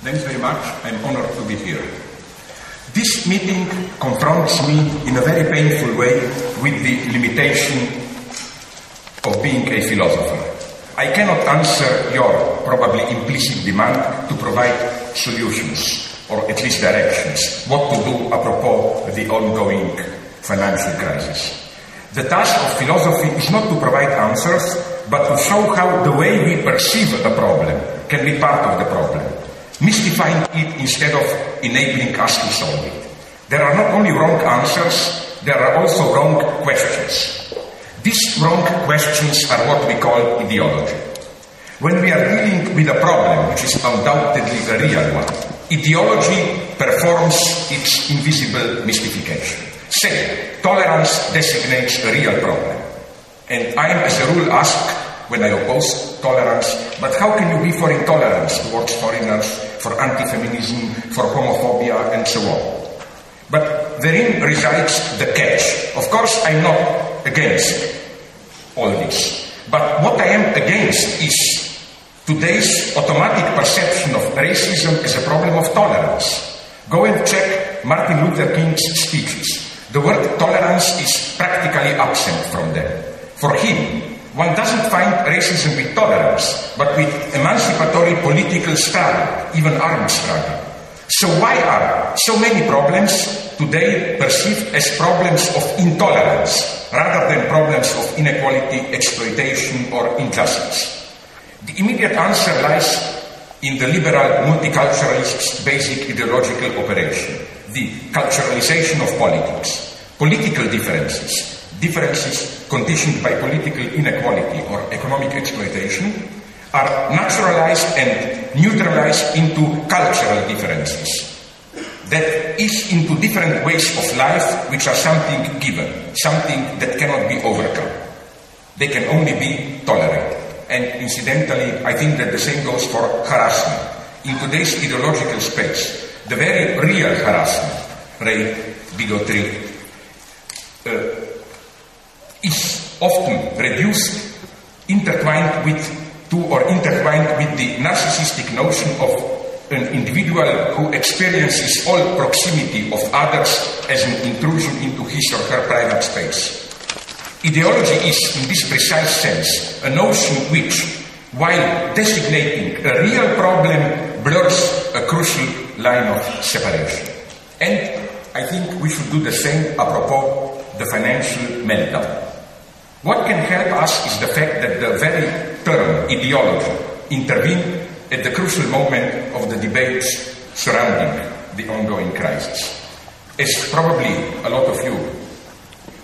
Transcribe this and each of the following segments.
Thanks very much. I'm honored to be here. This meeting confronts me in a very painful way with the limitation of being a philosopher. I cannot answer your probably implicit demand to provide solutions or at least directions, what to do apropos the ongoing financial crisis. The task of philosophy is not to provide answers, but to show how the way we perceive a problem can be part of the problem, mystifying it instead of enabling us to solve it. There are not only wrong answers, there are also wrong questions. These wrong questions are what we call ideology. When we are dealing with a problem, which is undoubtedly a real one, ideology performs its invisible mystification. Say, tolerance designates a real problem. And I am, as a rule, asked when I oppose tolerance, but how can you be for intolerance towards foreigners, for anti-feminism, for homophobia, and so on? But therein resides the catch. Of course, I'm not against all this. But what I am against is today's automatic perception of racism as a problem of tolerance. Go and check Martin Luther King's speeches. The word tolerance is practically absent from them. For him, one doesn't find racism with tolerance, but with emancipatory political struggle, even armed struggle. So why are so many problems today perceived as problems of intolerance rather than problems of inequality, exploitation, or injustice? The immediate answer lies in the liberal multiculturalist's basic ideological operation, the culturalization of politics. Political differences, differences conditioned by political inequality or economic exploitation, are naturalized and neutralized into cultural differences, that is into different ways of life which are something given, something that cannot be overcome. They can only be tolerated. And incidentally, I think that the same goes for harassment. In today's ideological space, the very real harassment, rape, bigotry, uh, is often reduced, intertwined with, to or intertwined with the narcissistic notion of an individual who experiences all proximity of others as an intrusion into his or her private space. Ideology is, in this precise sense, a notion which, while designating a real problem, blurs a crucial line of separation. And I think we should do the same apropos the financial meltdown. What can help us is the fact that the very term ideology intervened at the crucial moment of the debates surrounding the ongoing crisis. As probably a lot of you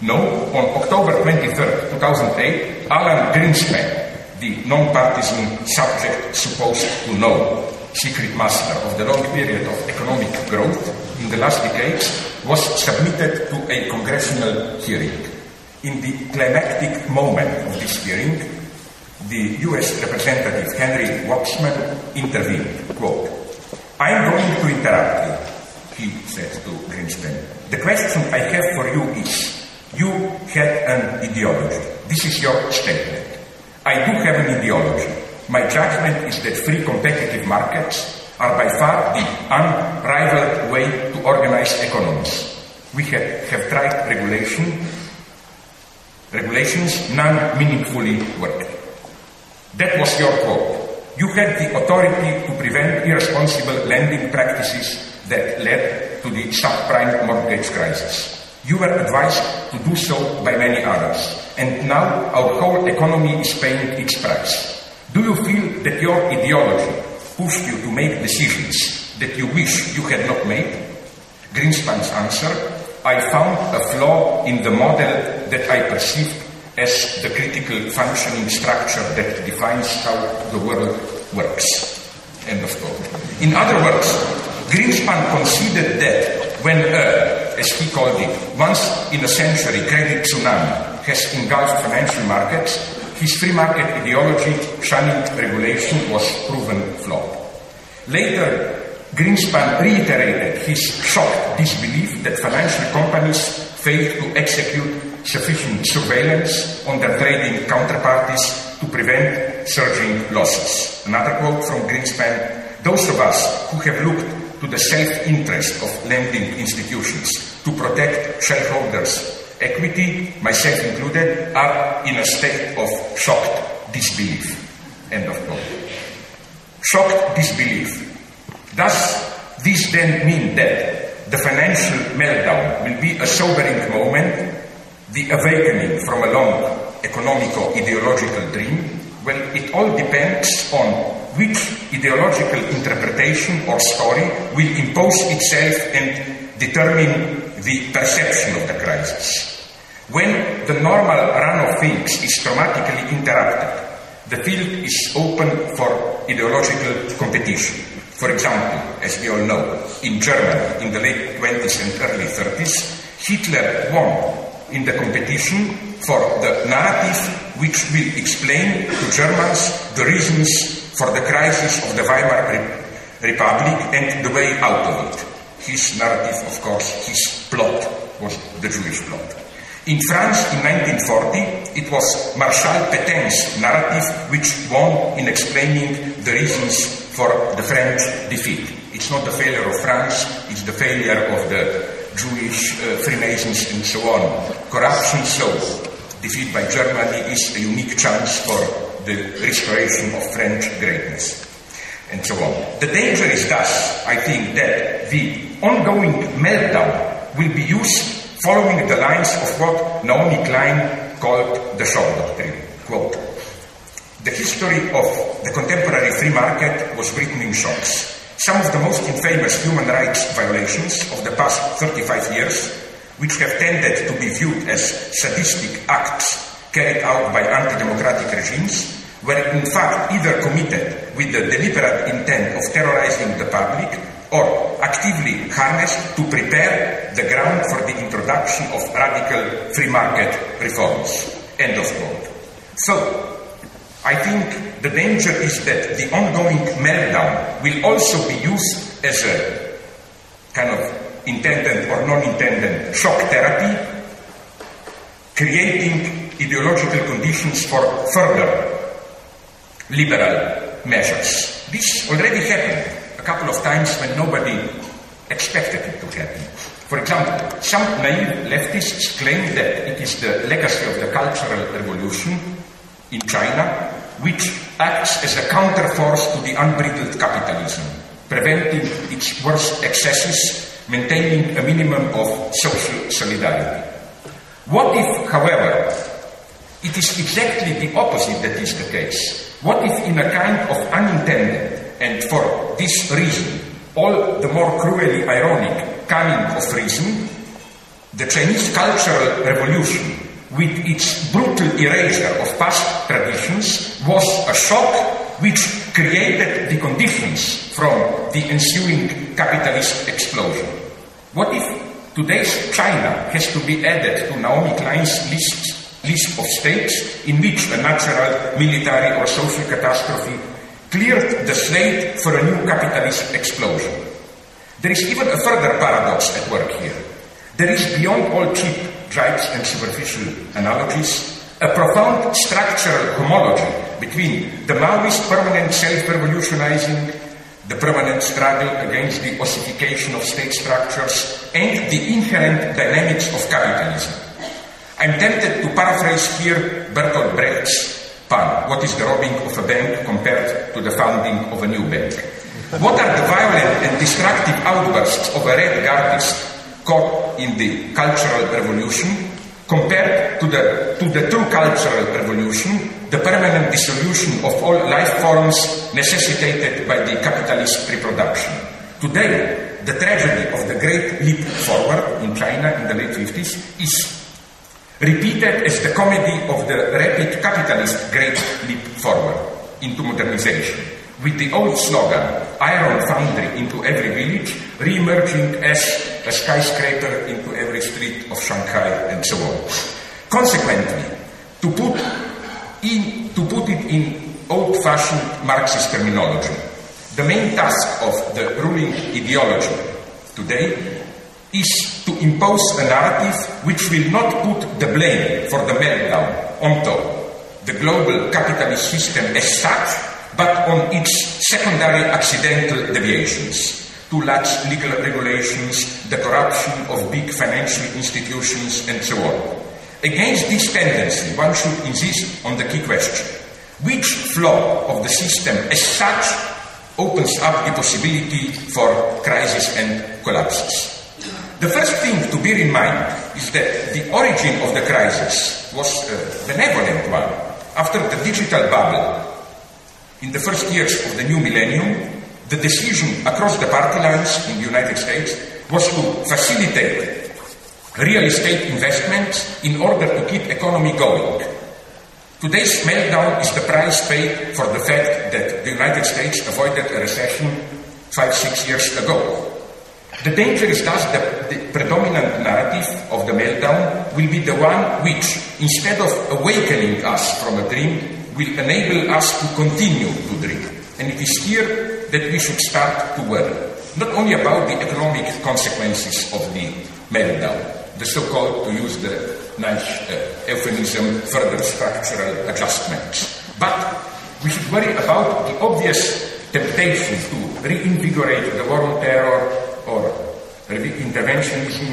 know, on October 23, 2008, Alan Greenspan, the non-partisan subject supposed to know, secret master of the long period of economic growth in the last decades, was submitted to a congressional hearing. In the climactic moment of this hearing, the US representative Henry Waxman intervened. Quote, I'm going to interrupt you, he said to Greenspan. The question I have for you is, you had an ideology. This is your statement. I do have an ideology. My judgment is that free competitive markets are by far the unrivaled way to organize economies. We have, have tried regulation. Regulations, none meaningfully worked. That was your quote. You had the authority to prevent irresponsible lending practices that led to the subprime mortgage crisis. You were advised to do so by many others, and now our whole economy is paying its price. Do you feel that your ideology pushed you to make decisions that you wish you had not made? Greenspan's answer I found a flaw in the model that I perceived as the critical functioning structure that defines how the world works. End of quote. In other words, Greenspan conceded that when a, as he called it, once in a century credit tsunami has engulfed financial markets, his free market ideology, shunning regulation, was proven flawed. Later, Greenspan reiterated his shocked disbelief that financial companies failed to execute sufficient surveillance on their trading counterparties to prevent surging losses. Another quote from Greenspan those of us who have looked to the self-interest of lending institutions to protect shareholders' equity, myself included, are in a state of shocked disbelief. End of quote. Shocked disbelief. Does this then mean that the financial meltdown will be a sobering moment, the awakening from a long economico ideological dream? Well, it all depends on which ideological interpretation or story will impose itself and determine the perception of the crisis. When the normal run of things is dramatically interrupted, the field is open for ideological competition. For example, as we all know, in Germany in the late 20s and early 30s, Hitler won in the competition for the narrative which will explain to Germans the reasons for the crisis of the Weimar Re- Republic and the way out of it. His narrative, of course, his plot was the Jewish plot. In France in 1940, it was Marshal Petain's narrative which won in explaining the reasons for the French defeat. It's not the failure of France, it's the failure of the Jewish uh, Freemasons and so on. Corruption, so defeat by Germany is a unique chance for the restoration of French greatness. And so on. The danger is thus, I think, that the ongoing meltdown will be used following the lines of what Naomi Klein called the shock doctrine. Quote, the history of the contemporary free market was written in shocks. Some of the most infamous human rights violations of the past 35 years, which have tended to be viewed as sadistic acts carried out by anti-democratic regimes, were in fact either committed with the deliberate intent of terrorizing the public or actively harnessed to prepare the ground for the introduction of radical free market reforms. End of quote. So, I think the danger is that the ongoing meltdown will also be used as a kind of intended or non-intended shock therapy, creating ideological conditions for further liberal measures. This already happened a couple of times when nobody expected it to happen. For example, some naive leftists claim that it is the legacy of the Cultural Revolution in China which acts as a counterforce to the unbridled capitalism, preventing its worst excesses, maintaining a minimum of social solidarity. What if, however, it is exactly the opposite that is the case? What if, in a kind of unintended and for this reason, all the more cruelly ironic cunning of reason, the Chinese Cultural Revolution with its brutal erasure of past traditions was a shock which created the conditions from the ensuing capitalist explosion. What if today's China has to be added to Naomi Klein's list, list of states in which a natural, military, or social catastrophe cleared the slate for a new capitalist explosion? There is even a further paradox at work here. There is beyond all cheap tribes and superficial analogies, a profound structural homology between the Maoist permanent self-revolutionizing, the permanent struggle against the ossification of state structures, and the inherent dynamics of capitalism. I'm tempted to paraphrase here Bertolt Brecht's pun, what is the robbing of a bank compared to the founding of a new bank? What are the violent and destructive outbursts of a red guardist caught in the Cultural Revolution compared to the, to the true Cultural Revolution, the permanent dissolution of all life forms necessitated by the capitalist reproduction. Today, the tragedy of the Great Leap Forward in China in the late 50s is repeated as the comedy of the rapid capitalist Great Leap Forward into modernization, with the old slogan, iron foundry into every village, re-emerging as a skyscraper into every street of Shanghai and so on. Consequently, to put, in, to put it in old-fashioned Marxist terminology, the main task of the ruling ideology today is to impose a narrative which will not put the blame for the meltdown onto the global capitalist system as such, but on its secondary accidental deviations too lax legal regulations, the corruption of big financial institutions, and so on. Against this tendency, one should insist on the key question which flaw of the system as such opens up the possibility for crisis and collapses? The first thing to bear in mind is that the origin of the crisis was a benevolent one. After the digital bubble, in the first years of the new millennium, the decision across the party lines in the United States was to facilitate real estate investments in order to keep economy going. Today's meltdown is the price paid for the fact that the United States avoided a recession five, six years ago. The danger is thus that the predominant narrative of the meltdown will be the one which, instead of awakening us from a dream, will enable us to continue to dream. And it is here that we should start to worry, not only about the economic consequences of the meltdown, the so-called, to use the nice uh, euphemism, further structural adjustments, but we should worry about the obvious temptation to reinvigorate the war on terror or interventionism,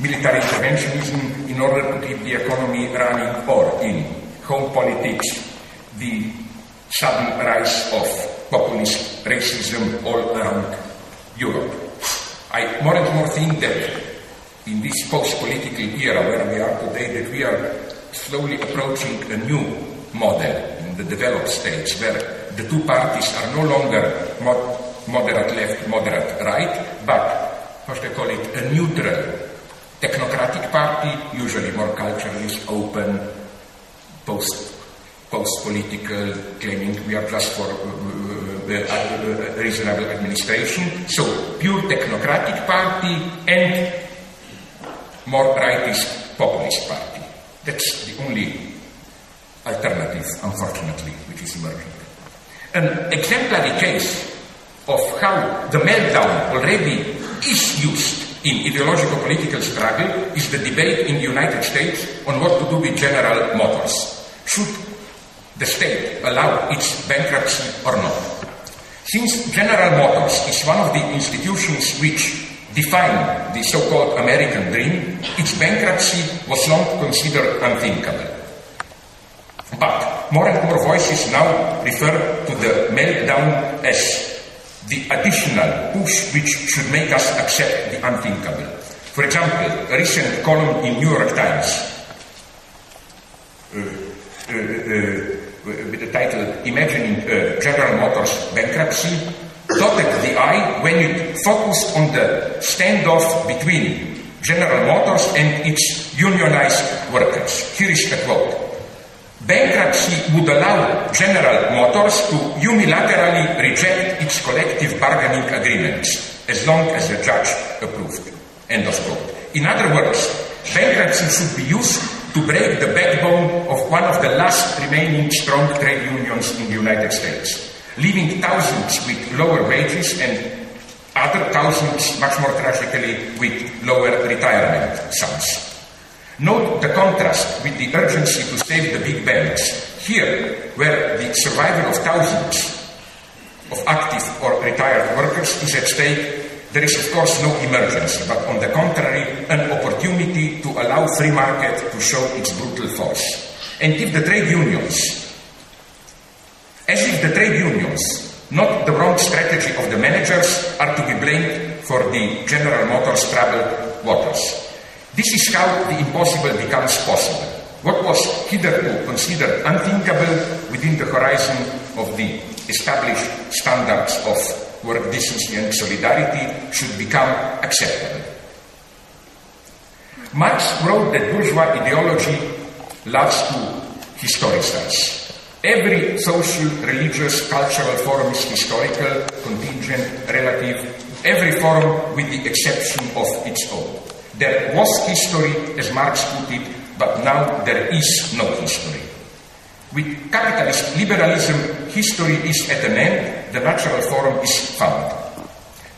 military interventionism in order to keep the economy running, or in home politics, the sudden rise of populist racism all around Europe. I more and more think that in this post-political era where we are today, that we are slowly approaching a new model in the developed states where the two parties are no longer moderate left, moderate right, but, should I call it, a neutral technocratic party, usually more culturally open, post post-political, claiming we are just for uh, uh, reasonable administration. So, pure technocratic party and more rightist populist party. That's the only alternative, unfortunately, which is emerging. An exemplary case of how the meltdown already is used in ideological political struggle is the debate in the United States on what to do with General Motors. Should the state allow its bankruptcy or not? Since General Motors is one of the institutions which define the so-called American dream, its bankruptcy was long considered unthinkable. But more and more voices now refer to the meltdown as the additional push which should make us accept the unthinkable. For example, a recent column in New York Times uh, uh, uh, with the title Imagining uh, General Motors Bankruptcy, dotted the eye when it focused on the standoff between General Motors and its unionized workers. Here is the quote. Bankruptcy would allow General Motors to unilaterally reject its collective bargaining agreements as long as the judge approved. End of quote. In other words, bankruptcy should be used to break the backbone of one of the last remaining strong trade unions in the United States, leaving thousands with lower wages and other thousands, much more tragically, with lower retirement sums. Note the contrast with the urgency to save the big banks. Here, where the survival of thousands of active or retired workers is at stake, there is, of course, no emergency, but on the contrary, an opportunity to allow free market to show its brutal force. And if the trade unions, as if the trade unions, not the wrong strategy of the managers, are to be blamed for the General Motors troubled waters. This is how the impossible becomes possible. What was hitherto considered unthinkable within the horizon of the established standards of work decency and solidarity should become acceptable. Marx wrote that bourgeois ideology loves to historicize. Every social, religious, cultural form is historical, contingent, relative, every form with the exception of its own. There was history, as Marx put it, but now there is no history. With capitalist liberalism, history is at an end, the natural form is found.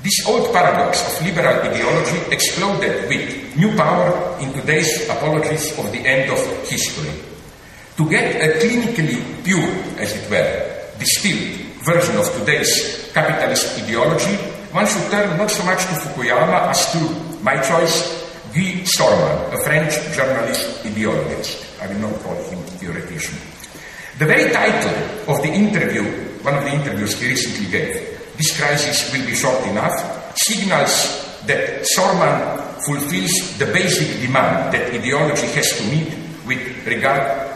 This old paradox of liberal ideology exploded with new power in today's apologies of the end of history. To get a clinically pure, as it were, distilled version of today's capitalist ideology, one should turn not so much to Fukuyama as to my choice, Guy Sorman, a French journalist ideologist. I will not call him theoretician. The very title of the interview, one of the interviews he recently gave, This Crisis Will Be Short Enough, signals that Sorman fulfills the basic demand that ideology has to meet with regard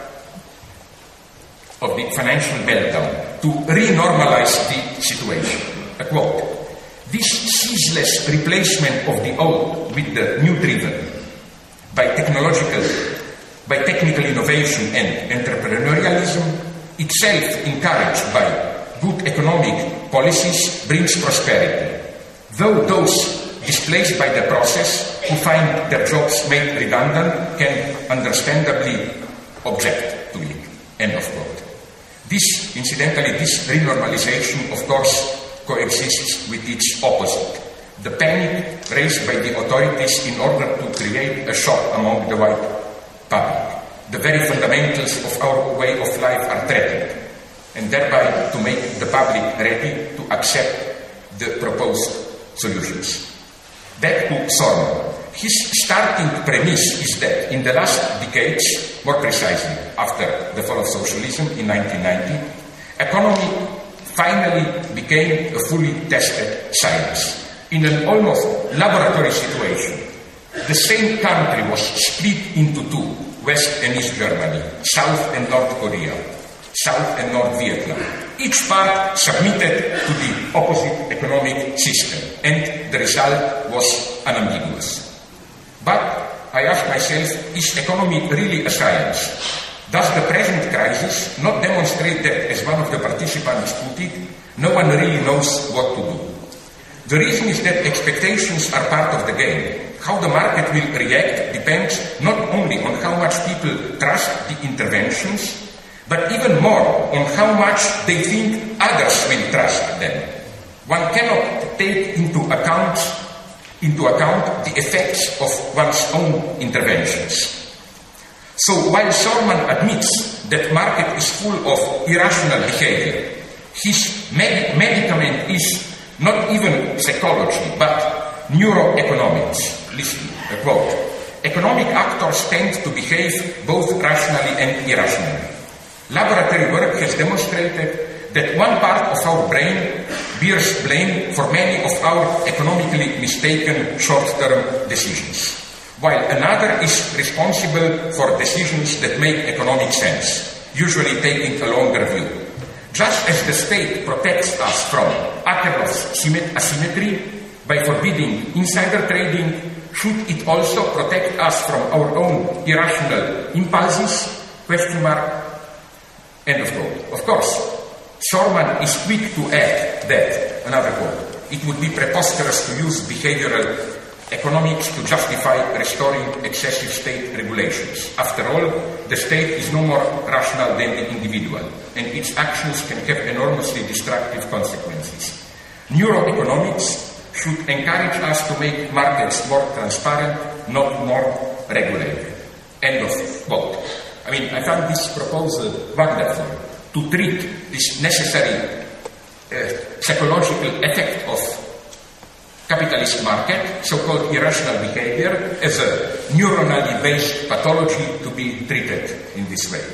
of the financial meltdown to renormalize the situation. A quote. This ceaseless replacement of the old with the new driven by technological, by technical innovation and entrepreneurialism, itself encouraged by good economic policies, brings prosperity. Though those displaced by the process who find their jobs made redundant can understandably object to it. End of quote. This, incidentally, this renormalization, of course, coexists with its opposite. The panic raised by the authorities in order to create a shock among the white public. The very fundamentals of our way of life are threatened, and thereby to make the public ready to accept the proposed solutions. Back to Sorman. His starting premise is that in the last decades, more precisely after the fall of socialism in 1990, economy finally became a fully tested science. In an almost laboratory situation, the same country was split into two, West and East Germany, South and North Korea, South and North Vietnam. Each part submitted to the opposite economic system, and the result was unambiguous. But I ask myself, is economy really a science? Does the present crisis not demonstrate that, as one of the participants put it, no one really knows what to do? The reason is that expectations are part of the game. How the market will react depends not only on how much people trust the interventions, but even more on how much they think others will trust them. One cannot take into account into account the effects of one's own interventions. So while Sorman admits that market is full of irrational behavior, his med- medicament is not even psychology, but neuroeconomics. Listen, a quote. Economic actors tend to behave both rationally and irrationally. Laboratory work has demonstrated that one part of our brain bears blame for many of our economically mistaken short-term decisions, while another is responsible for decisions that make economic sense, usually taking a longer view. Just as the state protects us from Akerlof's asymmetry by forbidding insider trading, should it also protect us from our own irrational impulses? Question mark. End of quote. Of course, Sorman is quick to add that, another quote, it would be preposterous to use behavioral economics to justify restoring excessive state regulations. After all, the state is no more rational than the individual, and its actions can have enormously destructive consequences. Neuroeconomics should encourage us to make markets more transparent, not more regulated. End of quote. I mean, I found this proposal wonderful to treat this necessary uh, psychological effect of capitalist market, so-called irrational behavior, as a neuronally based pathology to be treated in this way.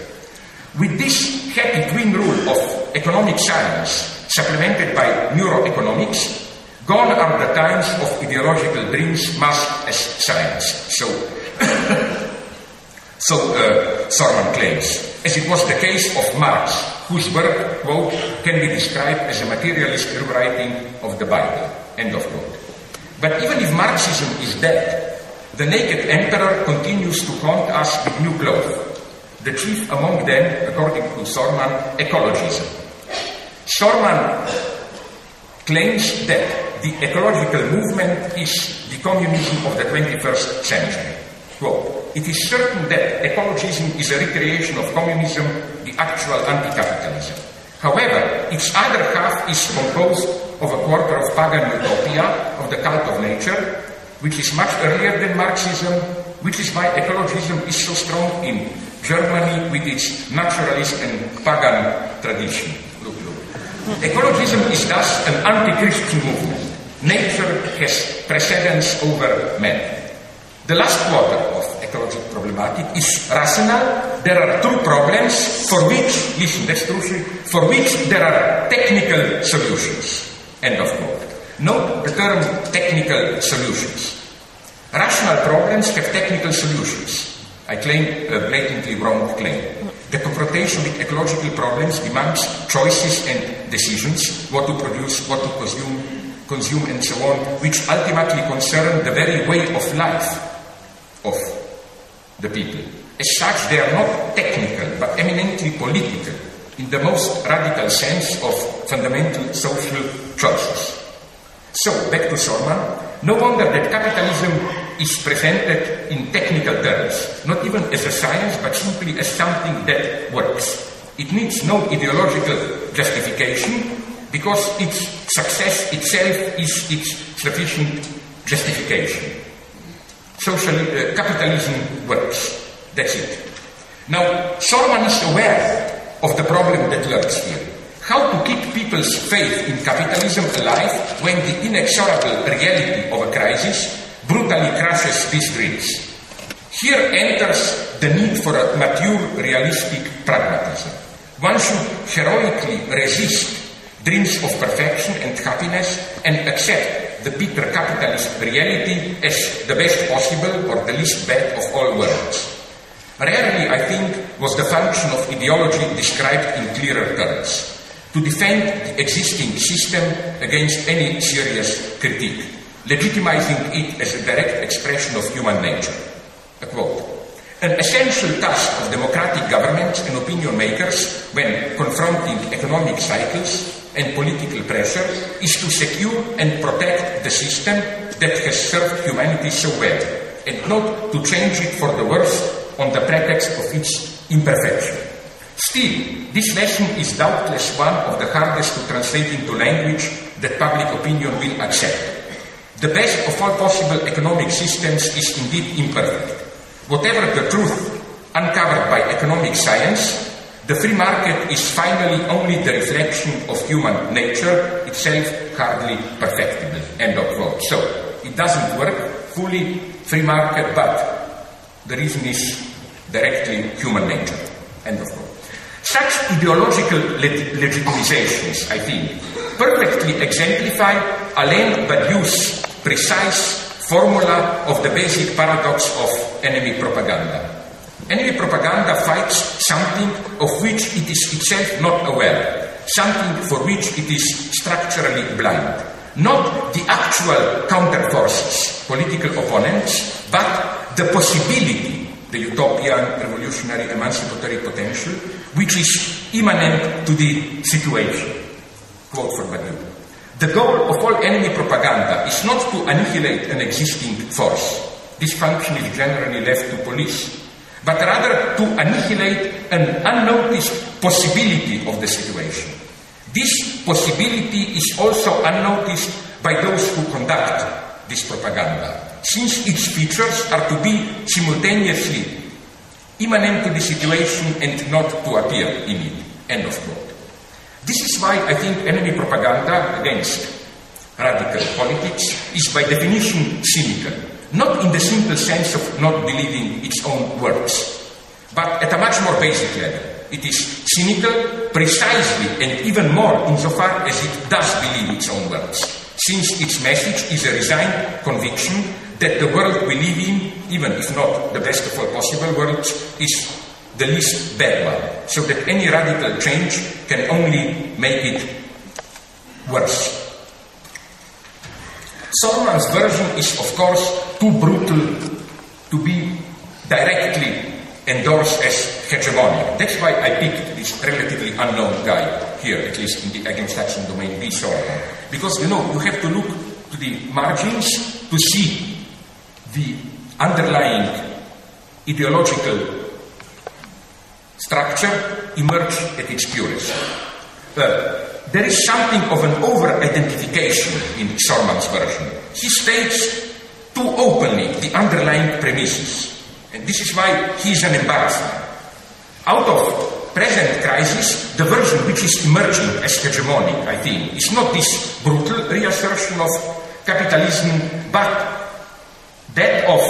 With this happy twin rule of economic science supplemented by neuroeconomics, gone are the times of ideological dreams masked as science. So, so uh, Sorman claims as it was the case of Marx, whose work, quote, can be described as a materialist rewriting of the Bible, end of quote. But even if Marxism is dead, the naked emperor continues to haunt us with new clothes. The chief among them, according to Sorman, ecologism. Sorman claims that the ecological movement is the communism of the 21st century. Quote, it is certain that ecologism is a recreation of communism, the actual anti-capitalism. However, its other half is composed of a quarter of pagan utopia, of the cult of nature, which is much earlier than Marxism, which is why ecologism is so strong in Germany with its naturalist and pagan tradition. Ecologism is thus an anti-Christian movement. Nature has precedence over man. The last quarter of ecological problematic is rational. There are two problems for which, listen, that's true, for which there are technical solutions. End of quote. Note the term technical solutions. Rational problems have technical solutions. I claim a blatantly wrong claim. The confrontation with ecological problems demands choices and decisions, what to produce, what to consume, consume and so on, which ultimately concern the very way of life of the people. As such, they are not technical, but eminently political, in the most radical sense of fundamental social choices. So, back to Sorman. No wonder that capitalism is presented in technical terms, not even as a science, but simply as something that works. It needs no ideological justification because its success itself is its sufficient justification. Social uh, capitalism works. That's it. Now, Sorman is aware of the problem that lurks here. How to keep people's faith in capitalism alive when the inexorable reality of a crisis brutally crushes these dreams. Here enters the need for a mature, realistic pragmatism. One should heroically resist dreams of perfection and happiness and accept the bitter capitalist reality as the best possible or the least bad of all worlds. Rarely, I think, was the function of ideology described in clearer terms to defend the existing system against any serious critique, legitimizing it as a direct expression of human nature. A quote. An essential task of democratic governments and opinion makers when confronting economic cycles and political pressure is to secure and protect the system that has served humanity so well, and not to change it for the worse on the pretext of its imperfection. Still, this lesson is doubtless one of the hardest to translate into language that public opinion will accept. The best of all possible economic systems is indeed imperfect. Whatever the truth uncovered by economic science, the free market is finally only the reflection of human nature, itself hardly perfectible. End of quote. So, it doesn't work fully free market, but the reason is directly human nature. End of quote. Such ideological leg- legitimizations, I think, perfectly exemplify Alain Badiou's precise formula of the basic paradox of enemy propaganda. Enemy propaganda fights something of which it is itself not aware, something for which it is structurally blind. Not the actual counterforces, political opponents, but the possibility, the utopian, revolutionary, emancipatory potential which is immanent to the situation. Quote from Badiou. The goal of all enemy propaganda is not to annihilate an existing force. This function is generally left to police. But rather to annihilate an unnoticed possibility of the situation. This possibility is also unnoticed by those who conduct this propaganda, since its features are to be simultaneously immanent to the situation and not to appear in it. End of quote. This is why I think enemy propaganda against radical politics is by definition cynical, not in the simple sense of not believing its own words, but at a much more basic level. It is cynical precisely and even more insofar as it does believe its own words, since its message is a resigned conviction that the world we live in, even if not the best of all possible worlds, is the least bad one, so that any radical change can only make it worse. Sorman's version is, of course, too brutal to be directly endorsed as hegemonic. That's why I picked this relatively unknown guy here, at least in the Anglo-Saxon domain, B. Because, you know, you have to look to the margins to see the underlying ideological structure emerge at its purest. Uh, there is something of an over-identification in Sorman's version. He states too openly the underlying premises. And this is why he is an embarrassment. Out of present crisis, the version which is emerging as hegemonic, I think, is not this brutal reassertion of capitalism, but that of,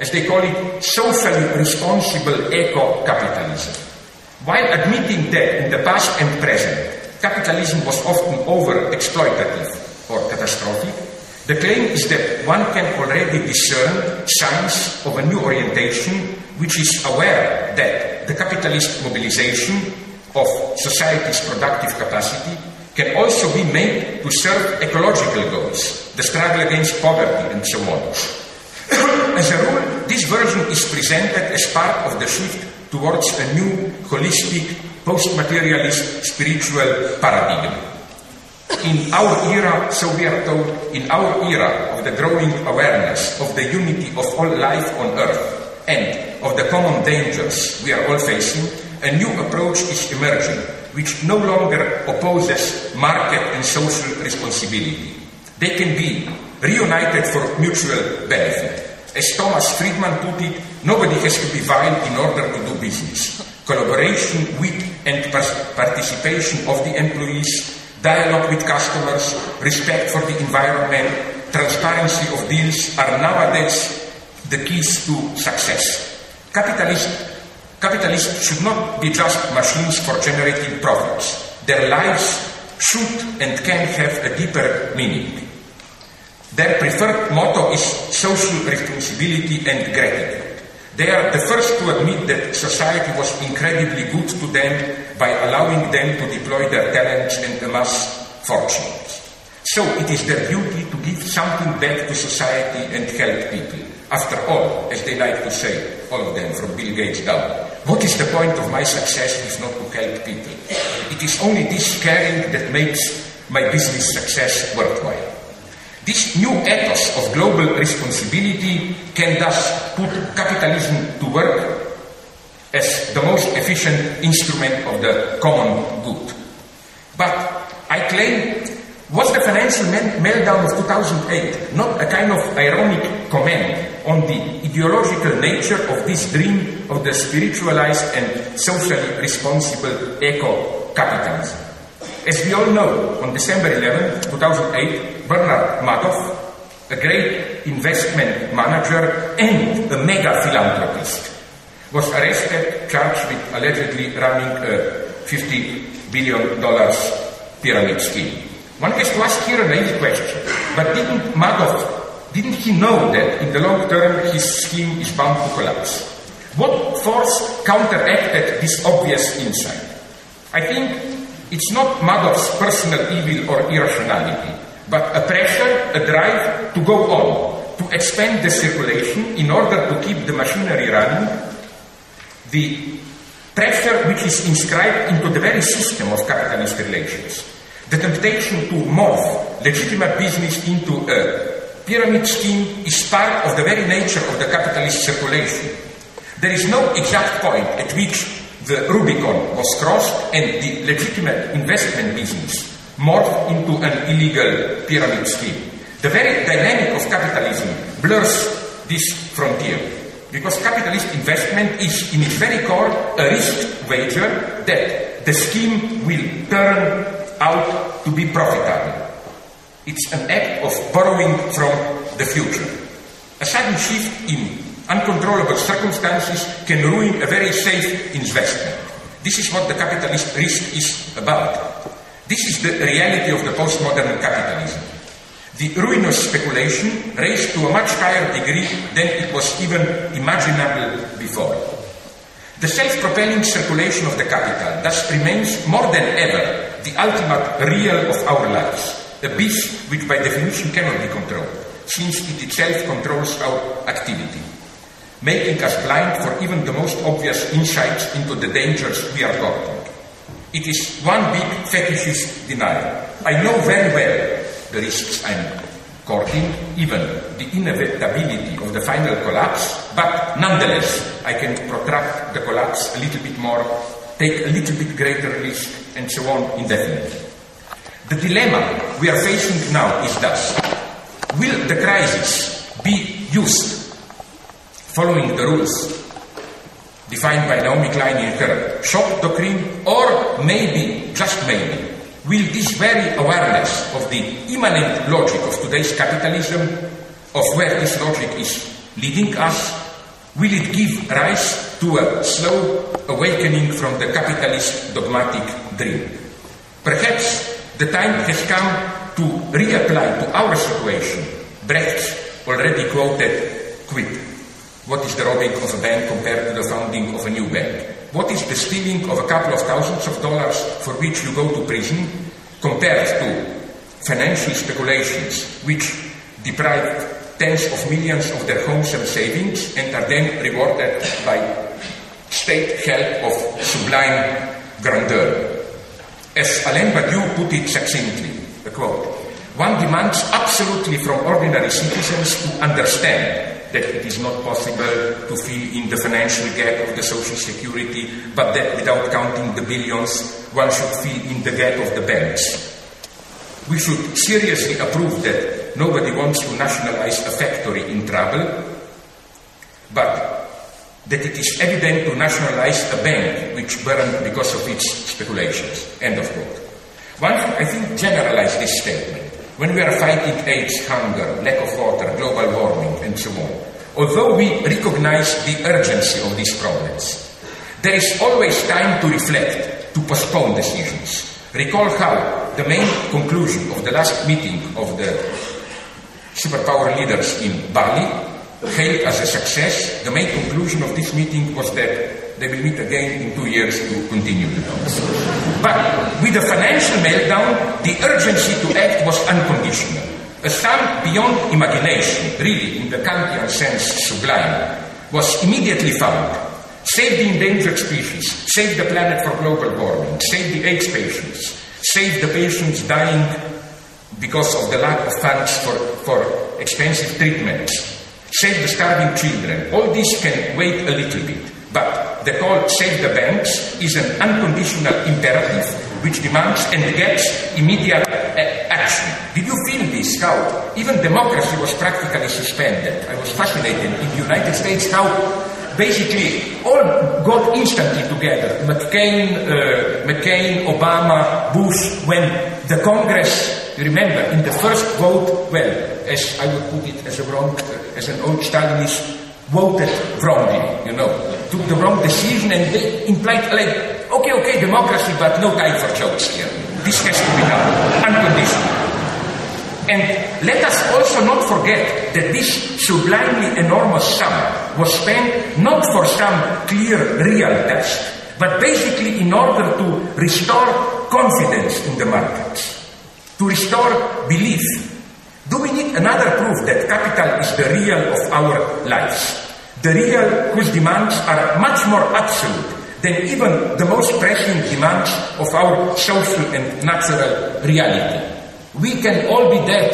as they call it, socially responsible eco-capitalism. While admitting that in the past and present, capitalism was often over-exploitative or catastrophic, the claim is that one can already discern signs of a new orientation which is aware that the capitalist mobilization of society's productive capacity can also be made to serve ecological goals, the struggle against poverty and so on. as a rule, this version is presented as part of the shift towards a new, holistic, post-materialist spiritual paradigm. In our era, so we are told, in our era of the growing awareness of the unity of all life on earth and of the common dangers we are all facing, a new approach is emerging, which no longer opposes market and social responsibility. They can be reunited for mutual benefit. As Thomas Friedman put it, nobody has to be vile in order to do business. Collaboration with and participation of the employees Dialogue with customers, respect for the environment, transparency of deals are nowadays the keys to success. Capitalists, capitalists should not be just machines for generating profits. Their lives should and can have a deeper meaning. Their preferred motto is social responsibility and gratitude. They are the first to admit that society was incredibly good to them by allowing them to deploy their talents and amass fortunes. So it is their duty to give something back to society and help people. After all, as they like to say, all of them from Bill Gates down, what is the point of my success if not to help people? It is only this caring that makes my business success worthwhile. This new ethos of global responsibility can thus put capitalism to work as the most efficient instrument of the common good. But I claim, was the financial meltdown of 2008 not a kind of ironic comment on the ideological nature of this dream of the spiritualized and socially responsible eco-capitalism? As we all know, on December 11, 2008, Bernard Madoff, a great investment manager and a mega philanthropist, was arrested, charged with allegedly running a $50 billion pyramid scheme. One has to ask here a naive question, but didn't Madoff, didn't he know that in the long term his scheme is bound to collapse? What force counteracted this obvious insight? I think it's not Madoff's personal evil or irrationality, but a pressure, a drive to go on, to expand the circulation in order to keep the machinery running, the pressure which is inscribed into the very system of capitalist relations, the temptation to morph legitimate business into a pyramid scheme is part of the very nature of the capitalist circulation. There is no exact point at which the Rubicon was crossed and the legitimate investment business morphed into an illegal pyramid scheme. The very dynamic of capitalism blurs this frontier because capitalist investment is in its very core a risk wager that the scheme will turn out to be profitable. It's an act of borrowing from the future. A sudden shift in uncontrollable circumstances can ruin a very safe investment. This is what the capitalist risk is about. This is the reality of the postmodern capitalism. The ruinous speculation raised to a much higher degree than it was even imaginable before. The self-propelling circulation of the capital thus remains more than ever the ultimate real of our lives, a beast which by definition cannot be controlled, since it itself controls our activity, making us blind for even the most obvious insights into the dangers we are courting. It is one big fetishist denial. I know very well the risks I'm courting, even the inevitability of the final collapse, but nonetheless, I can protract the collapse a little bit more, take a little bit greater risk, and so on indefinitely. The dilemma we are facing now is thus will the crisis be used following the rules defined by Naomi Klein in her shock doctrine, or maybe, just maybe, will this very awareness of the immanent logic of today's capitalism, of where this logic is leading us, will it give rise to a slow awakening from the capitalist dogmatic dream? Perhaps the time has come to reapply to our situation Brecht's already quoted quip. What is the robbing of a bank compared to the founding of a new bank? What is the stealing of a couple of thousands of dollars for which you go to prison compared to financial speculations which deprive tens of millions of their homes and savings and are then rewarded by state help of sublime grandeur? As Alain Badiou put it succinctly, a quote, one demands absolutely from ordinary citizens to understand that it is not possible to fill in the financial gap of the social security, but that without counting the billions, one should fill in the gap of the banks. We should seriously approve that nobody wants to nationalize a factory in trouble, but that it is evident to nationalize a bank which burned because of its speculations. End of quote. One, I think, generalize this statement. When we are fighting AIDS, hunger, lack of water, global warming, and so on, although we recognize the urgency of these problems, there is always time to reflect, to postpone decisions. Recall how the main conclusion of the last meeting of the superpower leaders in Bali, hailed as a success, the main conclusion of this meeting was that they will meet again in two years to continue the talks. But with the financial meltdown, the urgency to act was unconditional. A sum beyond imagination, really in the Kantian sense sublime, was immediately found. Save the endangered species, save the planet for global warming, save the AIDS patients, save the patients dying because of the lack of funds for, for expensive treatments, save the starving children. All this can wait a little bit. But the call save the banks is an unconditional imperative which demands and gets immediate uh, action. Did you feel this? How even democracy was practically suspended. I was fascinated in the United States how basically all got instantly together. McCain, uh, McCain, Obama, Bush, when the Congress, remember, in the first vote, well, as I would put it as a wrong, uh, as an old Stalinist, voted wrongly, you know, took the wrong decision and they implied, like, okay, okay, democracy, but no time for jokes here. This has to be done, unconditional. And let us also not forget that this sublimely enormous sum was spent not for some clear real task, but basically in order to restore confidence in the markets, to restore belief. Do we need another proof that capital is the real of our lives? The real whose demands are much more absolute than even the most pressing demands of our social and natural reality. We can all be dead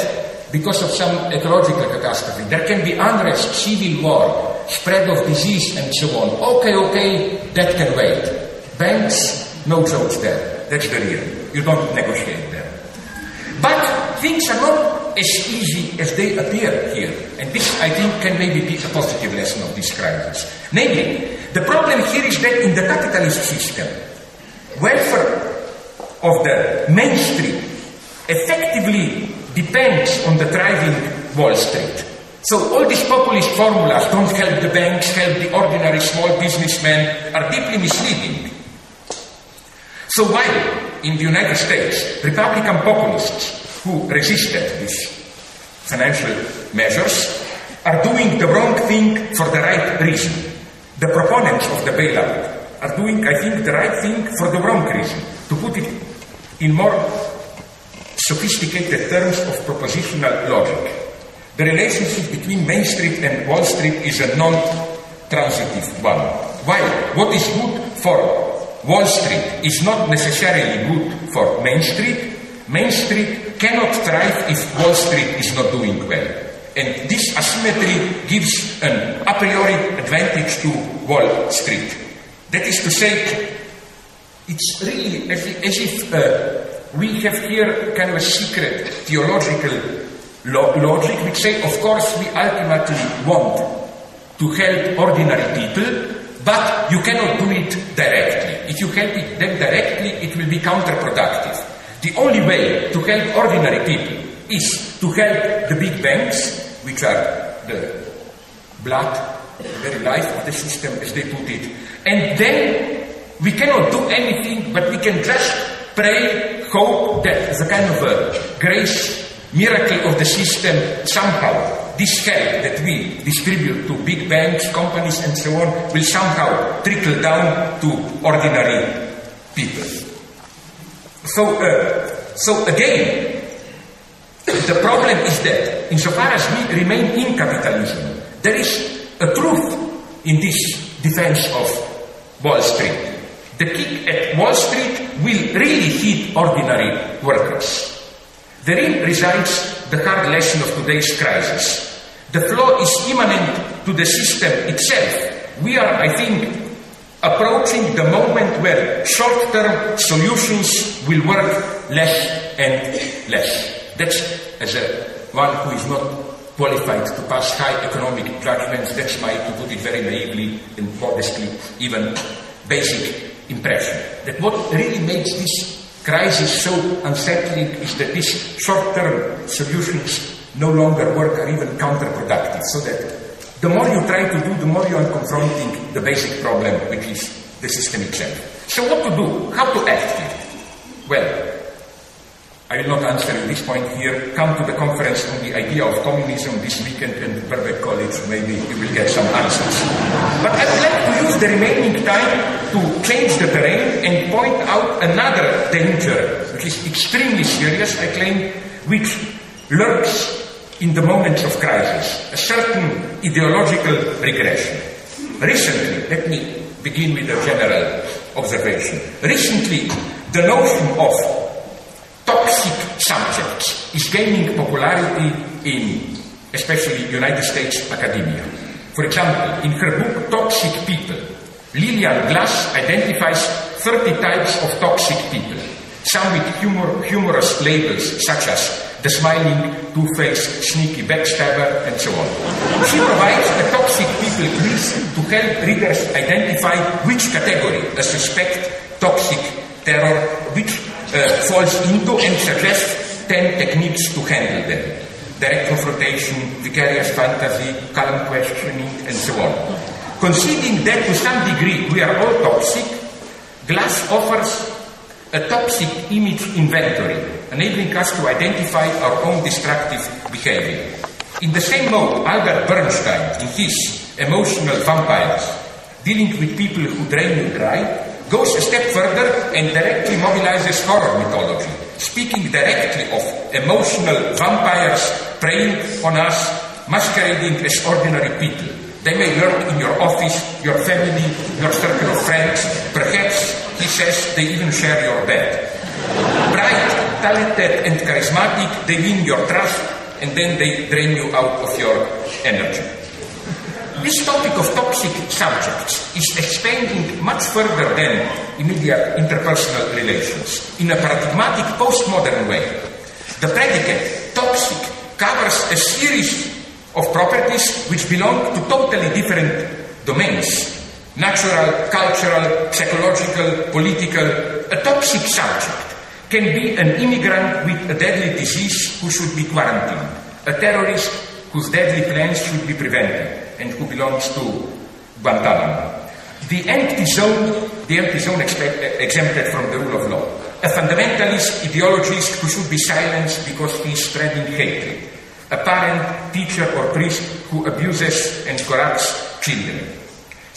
because of some ecological catastrophe. There can be unrest, civil war, spread of disease, and so on. Okay, okay, that can wait. Banks, no jokes there. That's the real. You don't negotiate there. But things are not as easy as they appear here. And this, I think, can maybe be a positive lesson of this crisis. Namely, the problem here is that in the capitalist system, welfare of the mainstream effectively depends on the thriving Wall Street. So all these populist formulas don't help the banks, help the ordinary small businessmen are deeply misleading. So while in the United States, Republican populists who resisted these financial measures are doing the wrong thing for the right reason. The proponents of the bailout are doing, I think, the right thing for the wrong reason. To put it in more sophisticated terms of propositional logic, the relationship between Main Street and Wall Street is a non-transitive one. While what is good for Wall Street is not necessarily good for Main Street. Main Street cannot thrive if Wall Street is not doing well. And this asymmetry gives an a priori advantage to Wall Street. That is to say, it's really as if, as if uh, we have here kind of a secret theological lo- logic which say, of course, we ultimately want to help ordinary people, But you cannot do it directly. If you help them directly, it will be counterproductive. The only way to help ordinary people is to help the big banks, which are the blood, the very life of the system, as they put it. And then we cannot do anything, but we can just pray, hope that the kind of a grace, miracle of the system somehow this help that we distribute to big banks, companies, and so on will somehow trickle down to ordinary people. So, uh, so again, the problem is that insofar as we remain in capitalism, there is a truth in this defense of Wall Street. The kick at Wall Street will really hit ordinary workers. Therein resides the hard lesson of today's crisis. The flaw is immanent to the system itself. We are, I think, approaching the moment where short term solutions will work less and less. That's, as a one who is not qualified to pass high economic judgments, that's my, to put it very naively and modestly, even basic impression. That what really makes this crisis so unsettling is that these short term solutions no longer work or even counterproductive. So that the more you try to do, the more you are confronting the basic problem, which is the system itself. So what to do? How to act here? Well, I will not answer at this point here. Come to the conference on the idea of communism this weekend in Birkbeck College. Maybe you will get some answers. But I would like to use the remaining time to change the terrain and point out another danger, which is extremely serious, I claim, which lurks in the moments of crisis, a certain ideological regression. Recently, let me begin with a general observation. Recently, the notion of toxic subjects is gaining popularity in especially United States academia. For example, in her book Toxic People, Lillian Glass identifies 30 types of toxic people, some with humor, humorous labels such as the smiling, two-faced, sneaky backstabber, and so on. She provides a toxic people quiz to help readers identify which category a suspect toxic terror which uh, falls into and suggests 10 techniques to handle them. Direct confrontation, vicarious fantasy, calm questioning, and so on. Conceding that to some degree we are all toxic, Glass offers a toxic image inventory, enabling us to identify our own destructive behavior. In the same mode, Albert Bernstein, in his Emotional Vampires, dealing with people who drain you dry, goes a step further and directly mobilizes horror mythology, speaking directly of emotional vampires preying on us, masquerading as ordinary people. They may lurk in your office, your family, your circle of friends, perhaps he says they even share your bed. Bright, talented, and charismatic, they win your trust and then they drain you out of your energy. This topic of toxic subjects is expanding much further than immediate interpersonal relations in a paradigmatic postmodern way. The predicate toxic covers a series of properties which belong to totally different domains natural, cultural, psychological, political, a toxic subject can be an immigrant with a deadly disease who should be quarantined, a terrorist whose deadly plans should be prevented, and who belongs to Guantanamo. The empty zone, the empty zone exempted from the rule of law. A fundamentalist ideologist who should be silenced because he is spreading hatred. A parent, teacher, or priest who abuses and corrupts children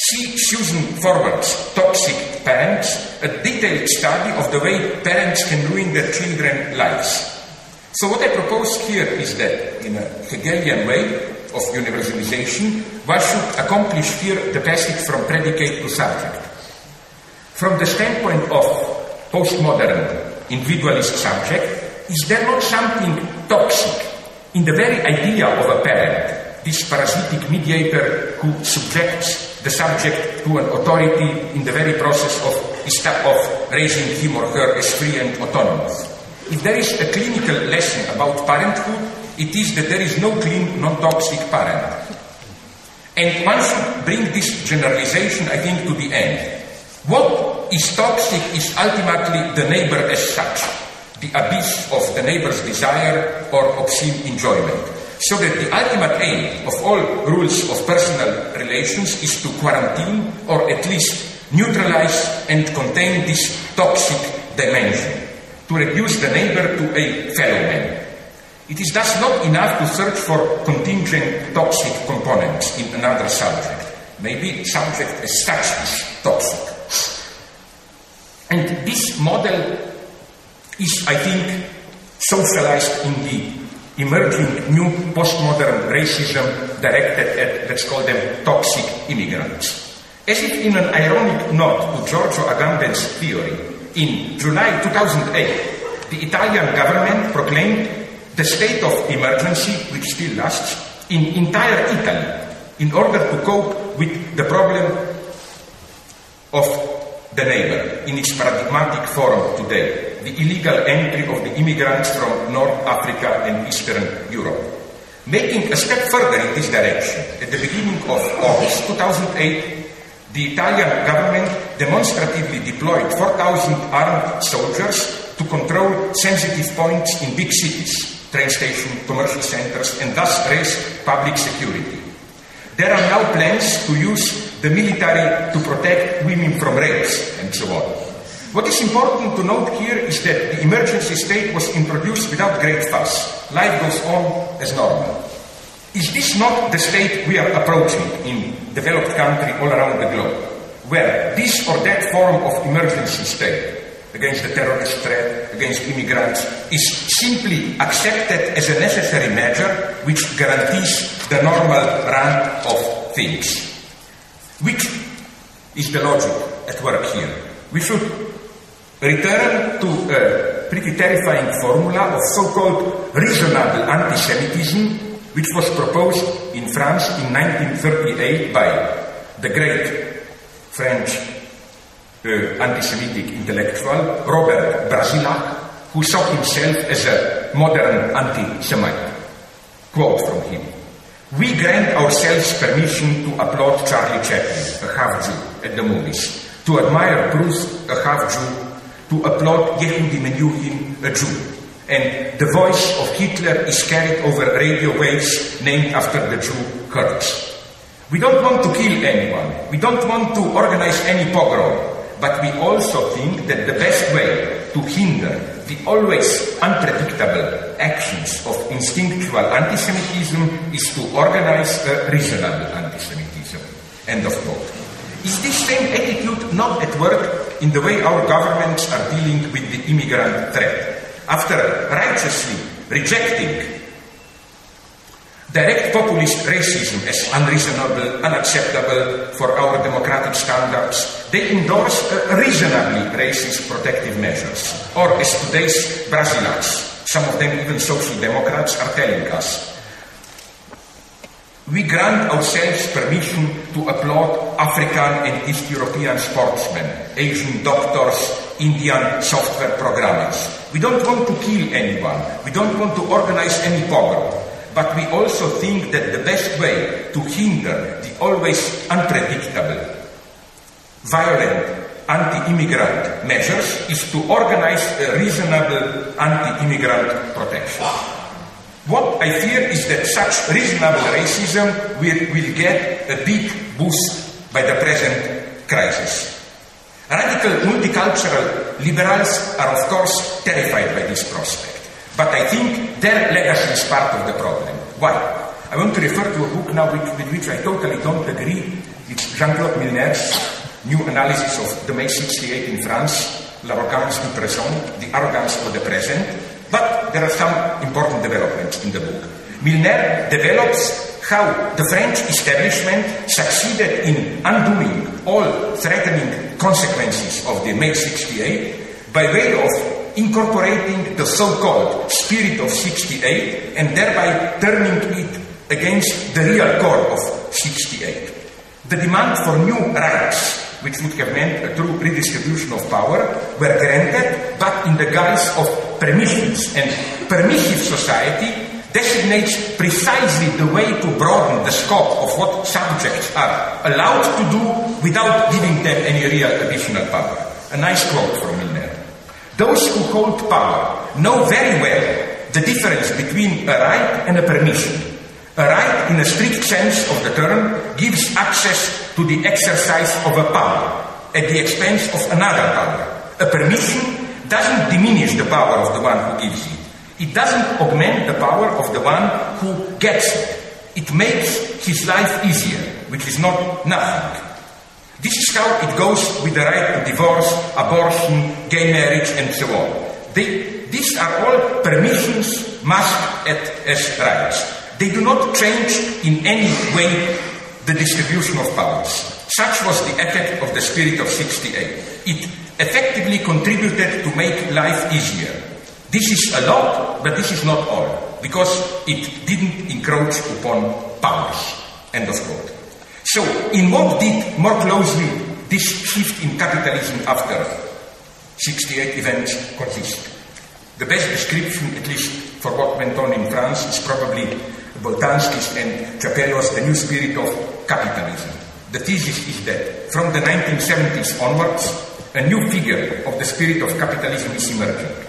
See Susan Forward's Toxic Parents, a detailed study of the way parents can ruin their children's lives. So what I propose here is that in a Hegelian way of universalization, one should accomplish here the passage from predicate to subject. From the standpoint of postmodern individualist subject, is there not something toxic in the very idea of a parent, this parasitic mediator who subjects the subject to an authority in the very process of, of raising him or her as free and autonomous. If there is a clinical lesson about parenthood, it is that there is no clean, non-toxic parent. And one should bring this generalization, I think, to the end. What is toxic is ultimately the neighbor as such, the abyss of the neighbor's desire or obscene enjoyment. So that the ultimate aim of all rules of personal relations is to quarantine or at least neutralize and contain this toxic dimension, to reduce the neighbor to a fellow man. It is thus not enough to search for contingent toxic components in another subject. Maybe subject as such is toxic. And this model is, I think, socialized in the emerging new postmodern racism directed at, let's call them, toxic immigrants. As if in an ironic nod to Giorgio Agamben's theory, in July 2008, the Italian government proclaimed the state of emergency, which still lasts, in entire Italy in order to cope with the problem of the neighbor in its paradigmatic form today, the illegal entry of the immigrants from North Africa and Eastern Europe. Making a step further in this direction, at the beginning of August 2008, the Italian government demonstratively deployed 4,000 armed soldiers to control sensitive points in big cities, train stations, commercial centers, and thus raise public security. There are now plans to use the military to protect women from rapes and so on. What is important to note here is that the emergency state was introduced without great fuss. Life goes on as normal. Is this not the state we are approaching in developed countries all around the globe, where this or that form of emergency state against the terrorist threat, against immigrants, is simply accepted as a necessary measure which guarantees the normal run of things? Which is the logic at work here? We should return to a pretty terrifying formula of so-called reasonable anti-Semitism, which was proposed in France in 1938 by the great French uh, anti-Semitic intellectual Robert Brasillach, who saw himself as a modern anti-Semite. Quote from him. We grant ourselves permission to applaud Charlie Chaplin, a half Jew, at the movies, to admire Proust, a half Jew, to applaud Yehudi Menuhin, a Jew. And the voice of Hitler is carried over radio waves named after the Jew Hertz. We don't want to kill anyone. We don't want to organize any pogrom. But we also think that the best way to hinder the always unpredictable actions of instinctual anti-Semitism is to organize a reasonable anti-Semitism. End of quote. Is this same attitude not at work in the way our governments are dealing with the immigrant threat? After righteously rejecting direct populist racism is unreasonable, unacceptable for our democratic standards, they endorse uh, reasonably racist protective measures. Or as today's Brasillachs, some of them even social democrats, are telling us, we grant ourselves permission to applaud African and East European sportsmen, Asian doctors, Indian software programmers. We don't want to kill anyone. We don't want to organize any pogrom. But we also think that the best way to hinder the always unpredictable, violent anti-immigrant measures is to organize a reasonable anti-immigrant protection. What I fear is that such reasonable racism will, will get a big boost by the present crisis. Radical multicultural liberals are, of course, terrified by this prospect. But I think their legacy is part of the problem. Why? I want to refer to a book now with, with which I totally don't agree. It's Jean-Claude Milner's new analysis of the May 68 in France, L'arrogance du présent, the arrogance of the present. But there are some important developments in the book. Milner develops how the French establishment succeeded in undoing all threatening consequences of the May 68 by way of incorporating the so-called spirit of 68 and thereby turning it against the real core of 68. The demand for new rights, which would have meant a true redistribution of power, were granted, but in the guise of permissions. And permissive society designates precisely the way to broaden the scope of what subjects are allowed to do without giving them any real additional power. A nice quote from Milner. Those who hold power know very well the difference between a right and a permission. A right, in a strict sense of the term, gives access to the exercise of a power at the expense of another power. A permission doesn't diminish the power of the one who gives it. It doesn't augment the power of the one who gets it. It makes his life easier, which is not nothing. This is how it goes with the right to divorce, abortion, gay marriage, and so on. They, these are all permissions masked as rights. They do not change in any way the distribution of powers. Such was the effect of the spirit of 68. It effectively contributed to make life easier. This is a lot, but this is not all, because it didn't encroach upon powers. End of quote. So, in what did more closely this shift in capitalism after 68 events consist? The best description, at least for what went on in France, is probably Boltanski's and Chiapello's The New Spirit of Capitalism. The thesis is that from the 1970s onwards, a new figure of the spirit of capitalism is emerging.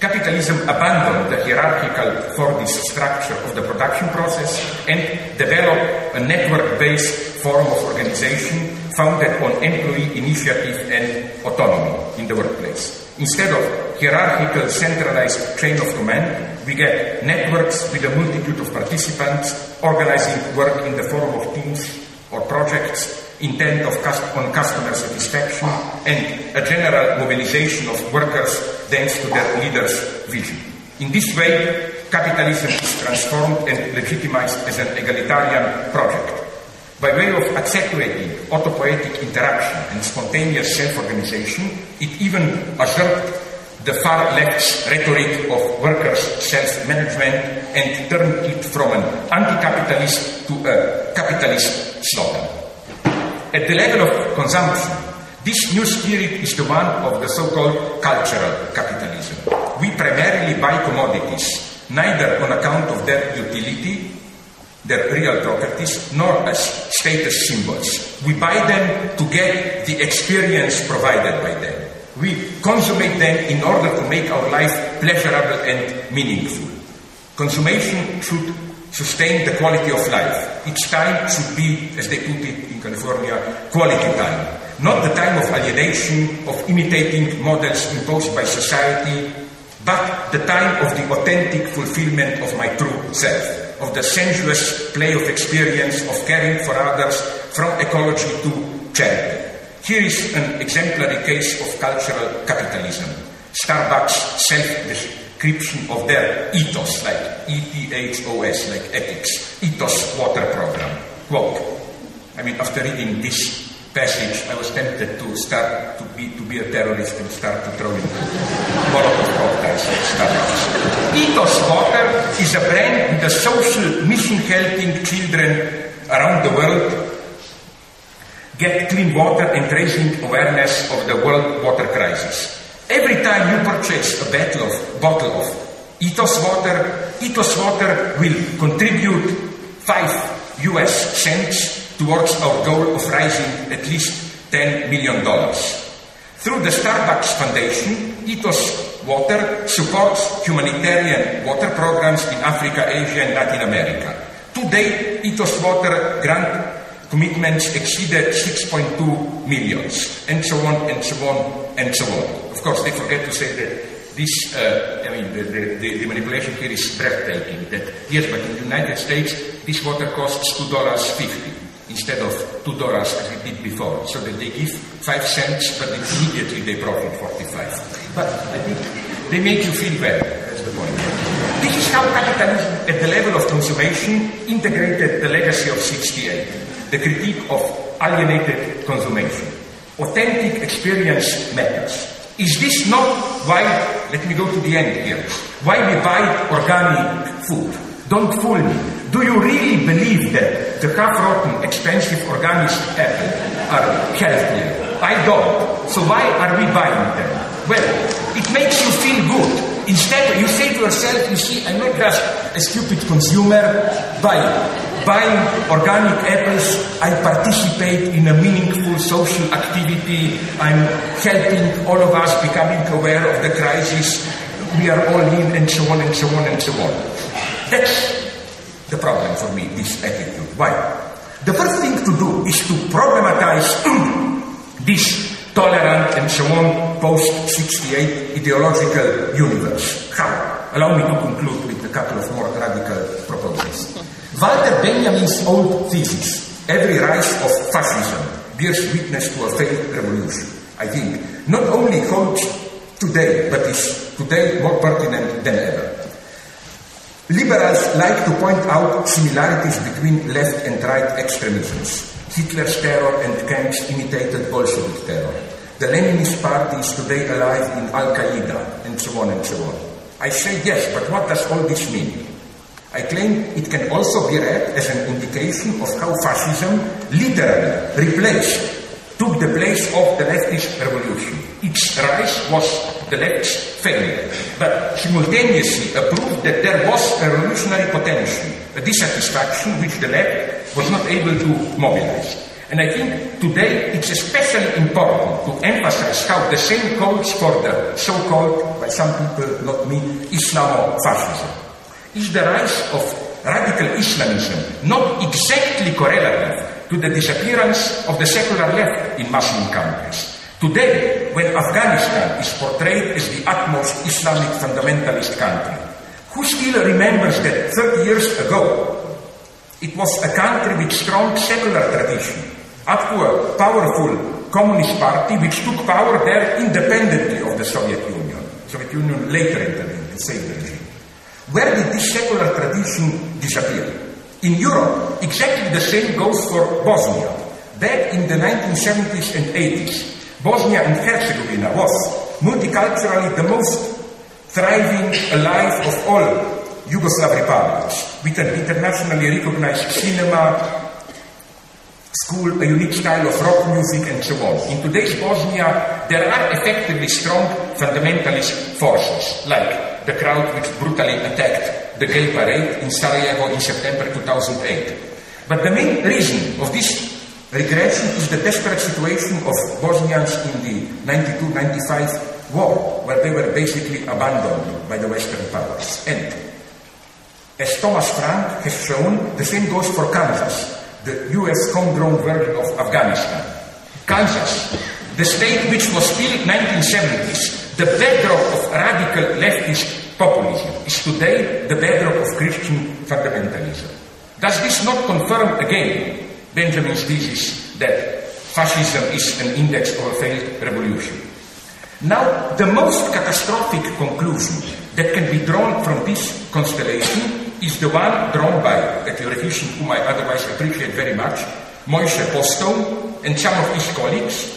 Capitalism abandoned the hierarchical Fordist structure of the production process and developed a network-based form of organization founded on employee initiative and autonomy in the workplace. Instead of hierarchical centralized chain of command, we get networks with a multitude of participants organizing work in the form of teams or projects intent of on customer satisfaction, and a general mobilization of workers thanks to their leaders' vision. In this way, capitalism is transformed and legitimized as an egalitarian project. By way of accentuating autopoietic interaction and spontaneous self-organization, it even usurped the far left's rhetoric of workers' self-management and turned it from an anti-capitalist to a capitalist slogan. At the level of consumption, this new spirit is the one of the so-called cultural capitalism. We primarily buy commodities, neither on account of their utility, their real properties, nor as status symbols. We buy them to get the experience provided by them. We consummate them in order to make our life pleasurable and meaningful. Consummation should sustain the quality of life. Each time should be, as they put it in California, quality time. Not the time of alienation, of imitating models imposed by society, but the time of the authentic fulfillment of my true self, of the sensuous play of experience, of caring for others, from ecology to charity. Here is an exemplary case of cultural capitalism. Starbucks self description of their ethos, like E-T-H-O-S, like ethics, ethos water program. Quote, I mean, after reading this passage, I was tempted to start to be, to be a terrorist and start to throw in Molotov cocktails. Ethos Water is a brand with a social mission helping children around the world get clean water and raising awareness of the world water crisis. Every time you purchase a bottle of, bottle of Ethos water, Ethos water will contribute 5 US cents towards our goal of raising at least $10 million. Through the Starbucks Foundation, Ethos Water supports humanitarian water programs in Africa, Asia, and Latin America. Today, Ethos Water grant commitments exceeded 6.2 millions, and so on, and so on, and so on. Of course, they forget to say that this, uh, I mean, the, the, the, manipulation here is breathtaking. That, yes, but in the United States, this water costs $2.50 instead of $2 as it did before. So that they give 5 cents, but immediately they profit 45. But I think they make you feel better. That's the point. This is how capitalism, at the level of consummation, integrated the legacy of 68 the critique of alienated consummation. Authentic experience matters. Is this not why, let me go to the end here, why we buy organic food? Don't fool me. Do you really believe that the half-rotten, expensive organic apples are healthier? I don't. So why are we buying them? Well, it makes you feel good. Instead, you say to yourself, you see, I'm not just a stupid consumer, by buying organic apples, I participate in a meaningful social activity. I'm helping all of us becoming aware of the crisis. We are all in, and so on and so on and so on. That's the problem for me, this attitude. Why? The first thing to do is to problematize this tolerant and so on post 68 ideological universe. How? Allow me to conclude with a couple of more radical proposals. Walter Benjamin's old thesis, every rise of fascism bears witness to a failed revolution, I think, not only holds today, but is today more pertinent than ever. Liberals like to point out similarities between left and right extremisms. Hitler's terror and camps imitated Bolshevik terror. The Leninist party is today alive in Al Qaeda, and so on and so on. I say yes, but what does all this mean? I claim it can also be read as an indication of how fascism literally replaced, took the place of the leftist revolution. Its rise was the left's failure, but simultaneously proved that there was a revolutionary potential, a dissatisfaction which the left was not able to mobilize. And I think today it's especially important to emphasize how the same calls for the so-called, by some people, not me, Islamofascism. Is the rise of radical Islamism not exactly correlative to the disappearance of the secular left in Muslim countries? Today, when Afghanistan is portrayed as the utmost Islamic fundamentalist country, who still remembers that 30 years ago it was a country with strong secular tradition, up to a powerful communist party which took power there independently of the Soviet Union. Soviet Union later intervened, the same regime. Where did this secular tradition disappear? In Europe, exactly the same goes for Bosnia. Back in the 1970s and 80s, Bosnia and Herzegovina was multiculturally the most thriving, alive of all Yugoslav republics, with an internationally recognized cinema, school a unique style of rock music and so on. In today's Bosnia, there are effectively strong fundamentalist forces, like the crowd which brutally attacked the gay parade in Sarajevo in September 2008. But the main reason of this regression is the desperate situation of Bosnians in the 92-95 war, where they were basically abandoned by the Western powers. And as Thomas Frank has shown, the same goes for Kansas, the US homegrown version of Afghanistan. Kansas, the state which was still 1970s, the bedrock of radical leftist populism, is today the bedrock of Christian fundamentalism. Does this not confirm again Benjamin's thesis that fascism is an index of a failed revolution? Now, the most catastrophic conclusion that can be drawn from this constellation is the one drawn by a theoretician whom I otherwise appreciate very much, Moishe Postone, and some of his colleagues.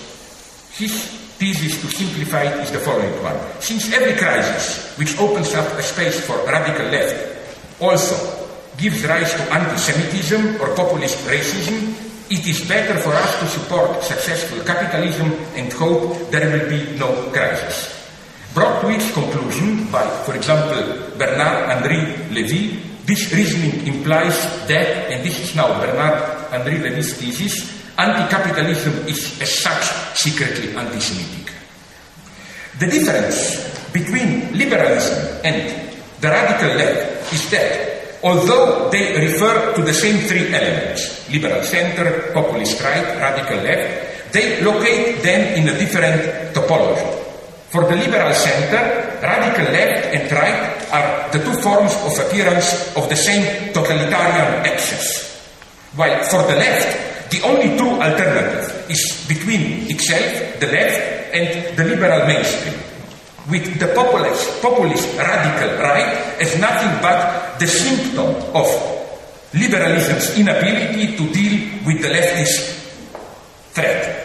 His thesis, to simplify it, is the following one. Since every crisis which opens up a space for radical left also gives rise to anti-Semitism or populist racism, it is better for us to support successful capitalism and hope there will be no crisis. Brought to its conclusion by, for example, Bernard-Henri Lévy, this reasoning implies that, and this is now Bernard-Henri Lévy's thesis, anti-capitalism is as such secretly anti-Semitic. The difference between liberalism and the radical left is that although they refer to the same three elements, liberal center, populist right, radical left, they locate them in a different topology. For the liberal center, radical left and right are the two forms of appearance of the same totalitarian excess. While for the left, the only true alternative is between itself, the left, and the liberal mainstream. With the populist, populist radical right as nothing but the symptom of liberalism's inability to deal with the leftist threat.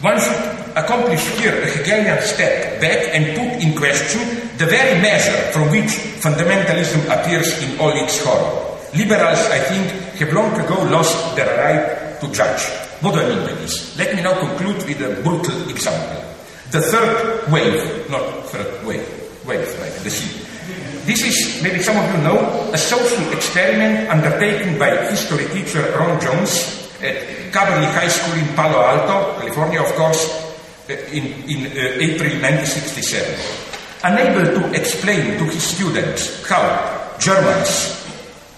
One should accomplish here a Hegelian step back and put in question the very measure from which fundamentalism appears in all its horror. Liberals, I think, have long ago lost their right to judge. What do I mean by this? Let me now conclude with a brutal example. The third wave, not third wave, wave like the sea. this is, maybe some of you know, a social experiment undertaken by history teacher Ron Jones at Cubberley High School in Palo Alto, California, of course, uh, in, in uh, April 1967. Unable to explain to his students how Germans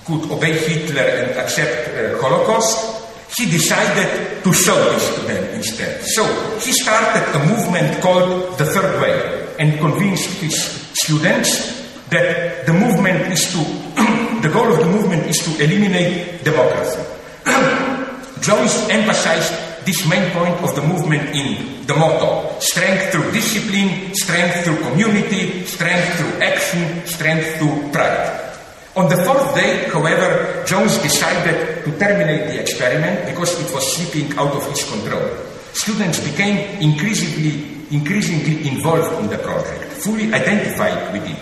could obey Hitler and accept uh, Holocaust, he decided to show this to them instead. So he started a movement called the Third Way and convinced his students that the movement is to, the goal of the movement is to eliminate democracy. Jones emphasized this main point of the movement in the motto strength through discipline, strength through community, strength through action, strength through pride. On the fourth day, however, Jones decided to terminate the experiment because it was slipping out of his control. Students became increasingly, increasingly involved in the project, fully identified with it.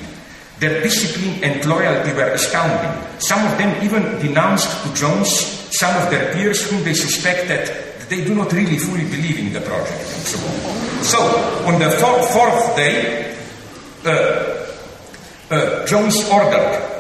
Their discipline and loyalty were astounding. Some of them even denounced to Jones some of their peers whom they suspected that they do not really fully believe in the project and so on. So, on the fourth, day, uh, uh, Jones ordered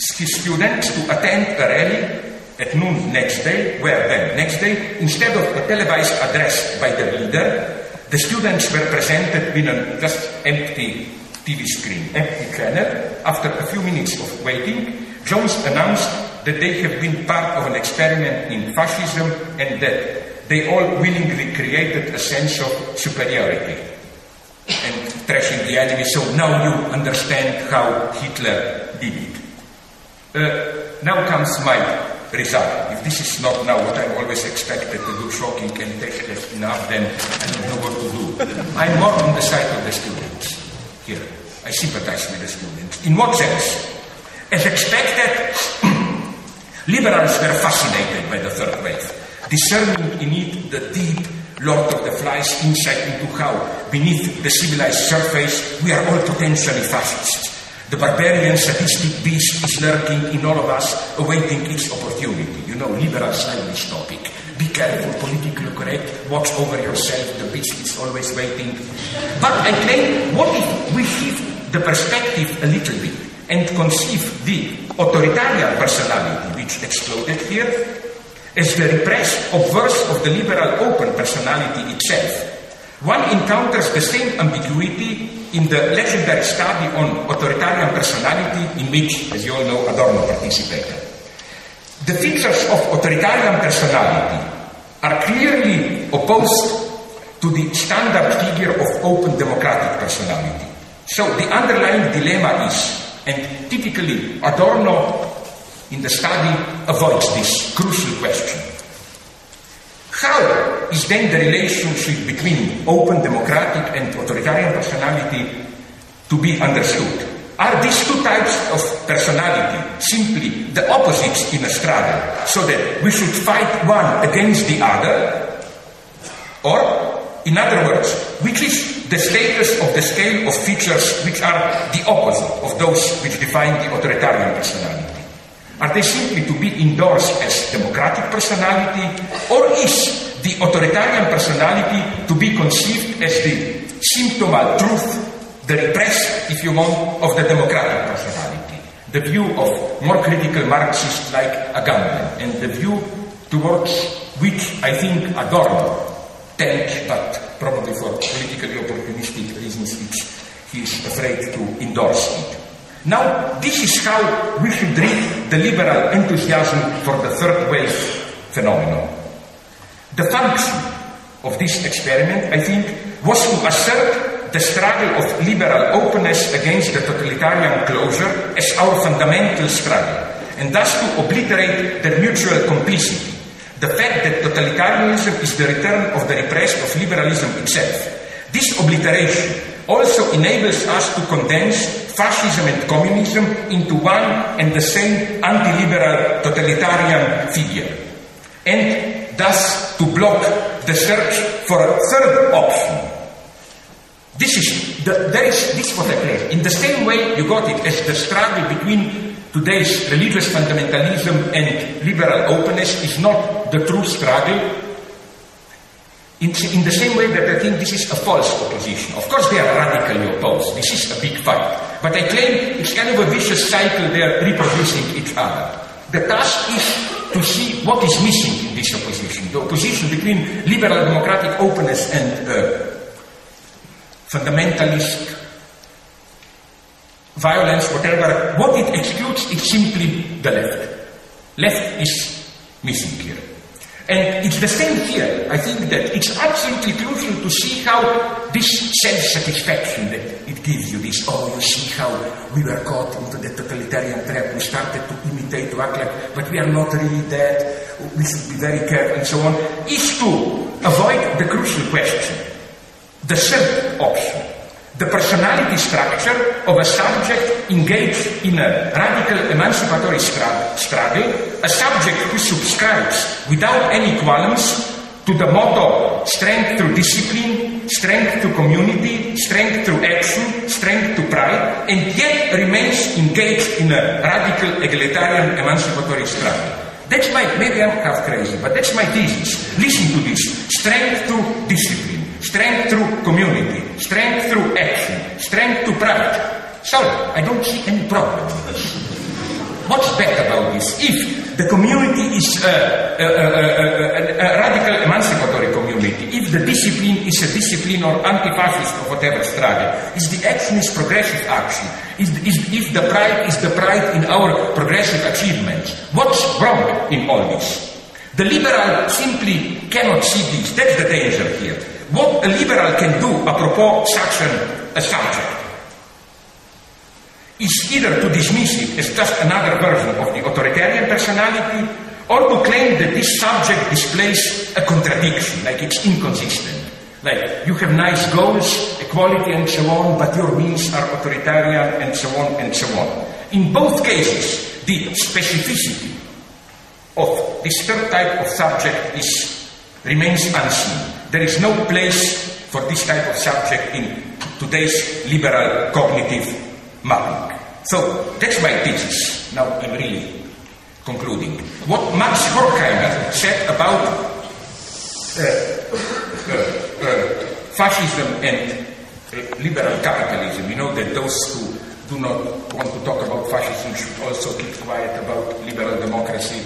students to attend a rally at noon next day, where then, next day, instead of a televised address by the leader, the students were presented with a just empty TV screen, empty channel. After a few minutes of waiting, Jones announced that they have been part of an experiment in fascism and that they all willingly created a sense of superiority and trashing the enemy. So now you understand how Hitler did it. Uh, now comes my result. If this is not now what I'm always expected to do, shocking and tasteless enough, then I don't know what to do. I'm more on the side of the students here. I sympathize with the students. In what sense? As expected, liberals were fascinated by the third wave, discerning in it the deep Lord of the Flies insight into how, beneath the civilized surface, we are all potentially fascists the barbarian sadistic beast is lurking in all of us, awaiting its opportunity. You know, liberal this topic. Be careful, politically correct, watch over yourself, the beast is always waiting. But I claim, what if we shift the perspective a little bit and conceive the authoritarian personality which exploded here as the repressed obverse of the liberal open personality itself? One encounters the same ambiguity in the legendary study on authoritarian personality in which, as you all know, Adorno participated. The features of authoritarian personality are clearly opposed to the standard figure of open democratic personality. So the underlying dilemma is, and typically Adorno in the study avoids this crucial question. How is then the relationship between open democratic and authoritarian personality to be understood? Are these two types of personality simply the opposites in a struggle, so that we should fight one against the other? Or, in other words, which is the status of the scale of features which are the opposite of those which define the authoritarian personality? Are they simply to be endorsed as democratic personality, or is the authoritarian personality to be conceived as the symptomal truth, the repressed, if you want, of the democratic personality? The view of more critical Marxists like Agamben, and the view towards which I think Adorno tends, but probably for politically opportunistic reasons he is afraid to endorse it. Now, this is how we should read the liberal enthusiasm for the third wave phenomenon. The function of this experiment, I think, was to assert the struggle of liberal openness against the totalitarian closure as our fundamental struggle, and thus to obliterate their mutual complicity. The fact that totalitarianism is the return of the repressed of liberalism itself. This obliteration also enables us to condense fascism and communism into one and the same anti-liberal totalitarian figure. And thus to block the search for a third option. This is, the, there is, this is what I play. In the same way you got it as the struggle between today's religious fundamentalism and liberal openness is not the true struggle In, in the same way that I think this is a false opposition. Of course, they are radically opposed. This is a big fight. But I claim it's kind of a vicious cycle. They are reproducing each other. The task is to see what is missing in this opposition. The opposition between liberal democratic openness and uh, fundamentalist violence, whatever. What it excludes is simply the left. Left is missing here. And it's the same here. I think that it's absolutely crucial to see how this self-satisfaction that it gives you, this, oh, you see how we were caught into the totalitarian trap, we started to imitate, to act like, but we are not really that, we should be very careful and so on, is to avoid the crucial question. The third option, the personality structure of a subject engaged in a radical emancipatory struggle, a subject who subscribes without any qualms to the motto strength through discipline, strength through community, strength through action, strength to pride, and yet remains engaged in a radical egalitarian emancipatory struggle. That's my, maybe I'm half crazy, but that's my thesis. Listen to this. Strength through discipline strength through community, strength through action, strength to pride. Sorry, I don't see any problem. What's bad about this? If the community is a, a, a, a, radical emancipatory community, if the discipline is a discipline or anti-fascist or whatever struggle, if the action is progressive action, if, if the pride is the pride in our progressive achievements, what's wrong in all this? The liberal simply cannot see this. That's the danger here. What a liberal can do apropos such an, a subject is either to dismiss it as just another version of the authoritarian personality or to claim that this subject displays a contradiction, like it's inconsistent. Like, you have nice goals, equality and so on, but your means are authoritarian and so on and so on. In both cases, the specificity of this third type of subject is, remains unseen. There is no place for this type of subject in today's liberal cognitive mapping. So that's my thesis. Now I'm really concluding. What Max Horkheimer said about uh, uh, uh, fascism and uh, liberal capitalism, you know that those who do not want to talk about fascism should also keep quiet about liberal democracy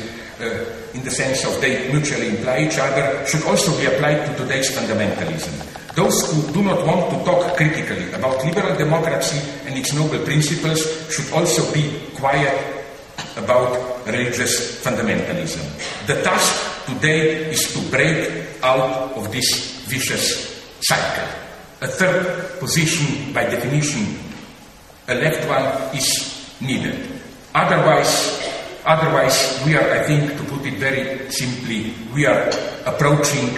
Uh, in the sense of they mutually imply each other, should also be applied to today's fundamentalism. Those who do not want to talk critically about liberal democracy and its noble principles should also be quiet about religious fundamentalism. The task today is to break out of this vicious cycle. A third position, by definition, a left one, is needed. Otherwise, Otherwise, we are, I think, to put it very simply, we are approaching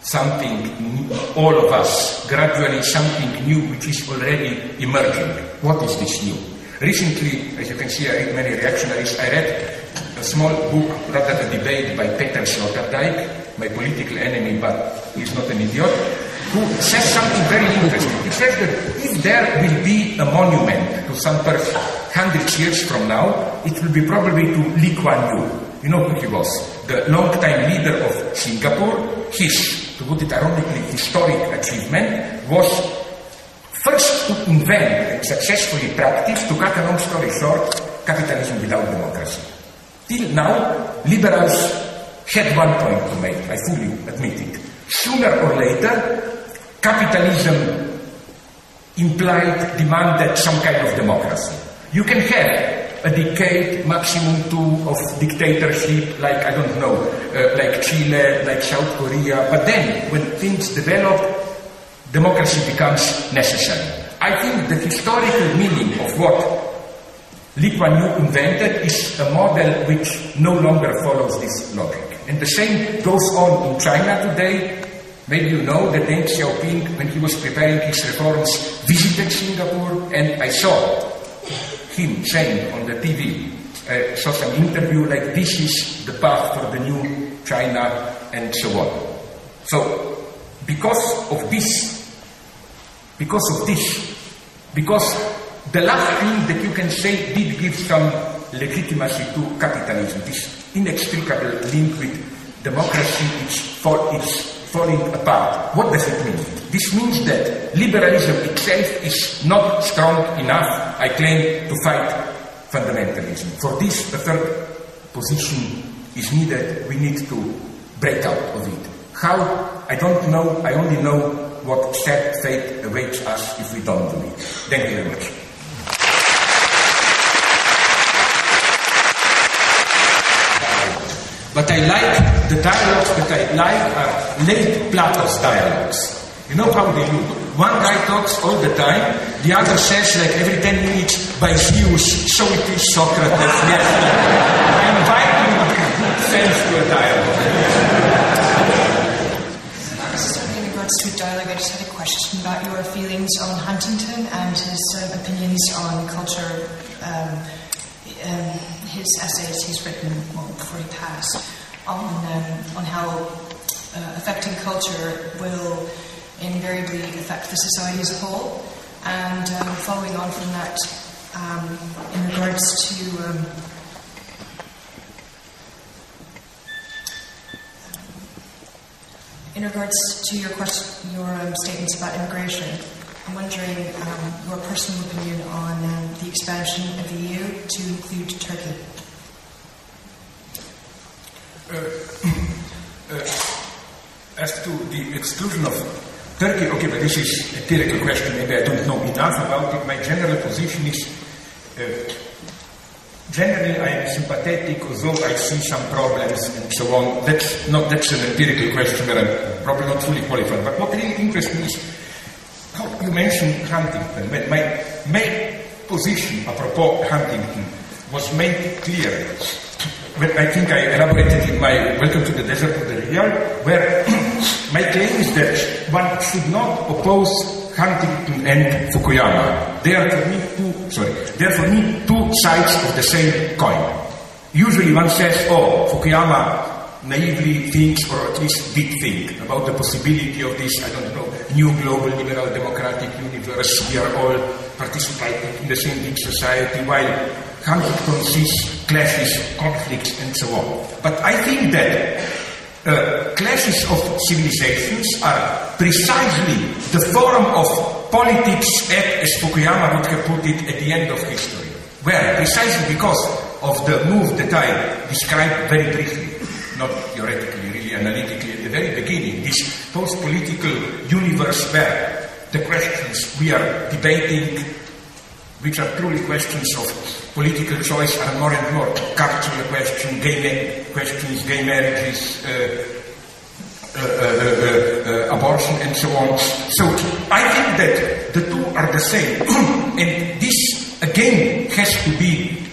something, all of us, gradually something new which is already emerging. What is this new? Recently, as you can see, I read many reactionaries. I read a small book, rather a debate by Peter Sloterdijk, my political enemy, but he's not an idiot, who says something very interesting. He says that if there will be a monument to some person, hundred years from now, it will be probably to Lee Kuan Yew. You know who he was? The long-time leader of Singapore. His, to put it ironically, historic achievement was first to invent and successfully practice, to cut a long story short, capitalism without democracy. Till now, liberals had one point to make, I fully admit it. Sooner or later, capitalism implied, demanded some kind of democracy. You can have a decade, maximum two of dictatorship, like, I don't know, uh, like Chile, like South Korea, but then when things develop, democracy becomes necessary. I think the historical meaning of what Lee Kuan invented is a model which no longer follows this logic. And the same goes on in China today. Maybe you know that Deng Xiaoping, when he was preparing his reforms, visited Singapore, and I saw him saying on the TV, I uh, saw some interview like this is the path for the new China and so on. So, because of this, because of this, because the last thing that you can say did give some legitimacy to capitalism, this inextricable link with democracy, its, for, its falling apart. What does it mean? This means that liberalism itself is not strong enough, I claim, to fight fundamentalism. For this, a third position is needed. We need to break out of it. How? I don't know. I only know what sad fate awaits us if we don't do it. Thank you very much. But I like the dialogues that I like are late Plato's dialogues. You know how they look? One guy talks all the time, the other says like every 10 minutes by Zeus, so it is Socrates, yes. I invite you sense to a dialogue. in regards to dialogue, I just had a question about your feelings on Huntington and his uh, opinions on culture. Um, um, his essays he's written well, before he passed on um, on how uh, affecting culture will invariably affect the society as a whole. And um, following on from that, um, in regards to um, in regards to your question, your um, statements about immigration, I'm wondering um, your personal opinion on um, the expansion of the EU to include Turkey. Uh, uh, as to the exclusion of Turkey, okay, but this is a theoretical question. Maybe I don't know enough about it. My general position is. Uh, generally, I am sympathetic, although I see some problems and so on. That's not that's an empirical question where I'm probably not fully qualified. But what really interests me is you mentioned Huntington. My main position apropos Huntington was made clear. I think I elaborated in my Welcome to the Desert of the Real, where my claim is that one should not oppose Huntington and Fukuyama. They are for me two sorry, they are for me two sides of the same coin. Usually one says, oh, Fukuyama naively thinks, or at least did think, about the possibility of this, I don't know, new global liberal democratic universe. We are all participating in the same big society, while Huntington sees clashes, conflicts, and so on. But I think that uh, clashes of civilizations are precisely the form of politics as Fukuyama would have put it at the end of history. Where precisely because of the move that I described very briefly, not theoretically, really analytically at the very beginning, this post-political universe where the questions we are debating, which are truly questions of political choice, are more and more cultural questions, gay questions, gay marriages, uh, uh, uh, uh, abortion, and so on. So I think that the two are the same, and this again has to be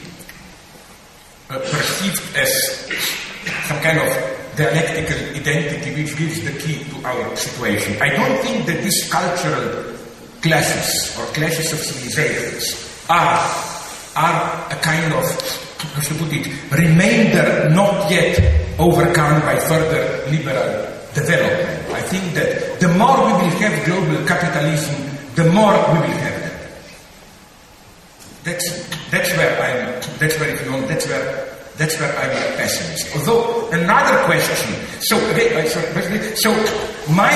perceived as some kind of dialectical identity which gives the key to our situation. I don't think that these cultural clashes or clashes of civilizations are, are a kind of, how I put it, remainder not yet overcome by further liberal development. I think that the more we will have global capitalism, the more we will have that. That's, that's where I'm, that's where if you want, that's where that's where I'm a pessimist. Although another question. So uh, sorry, so my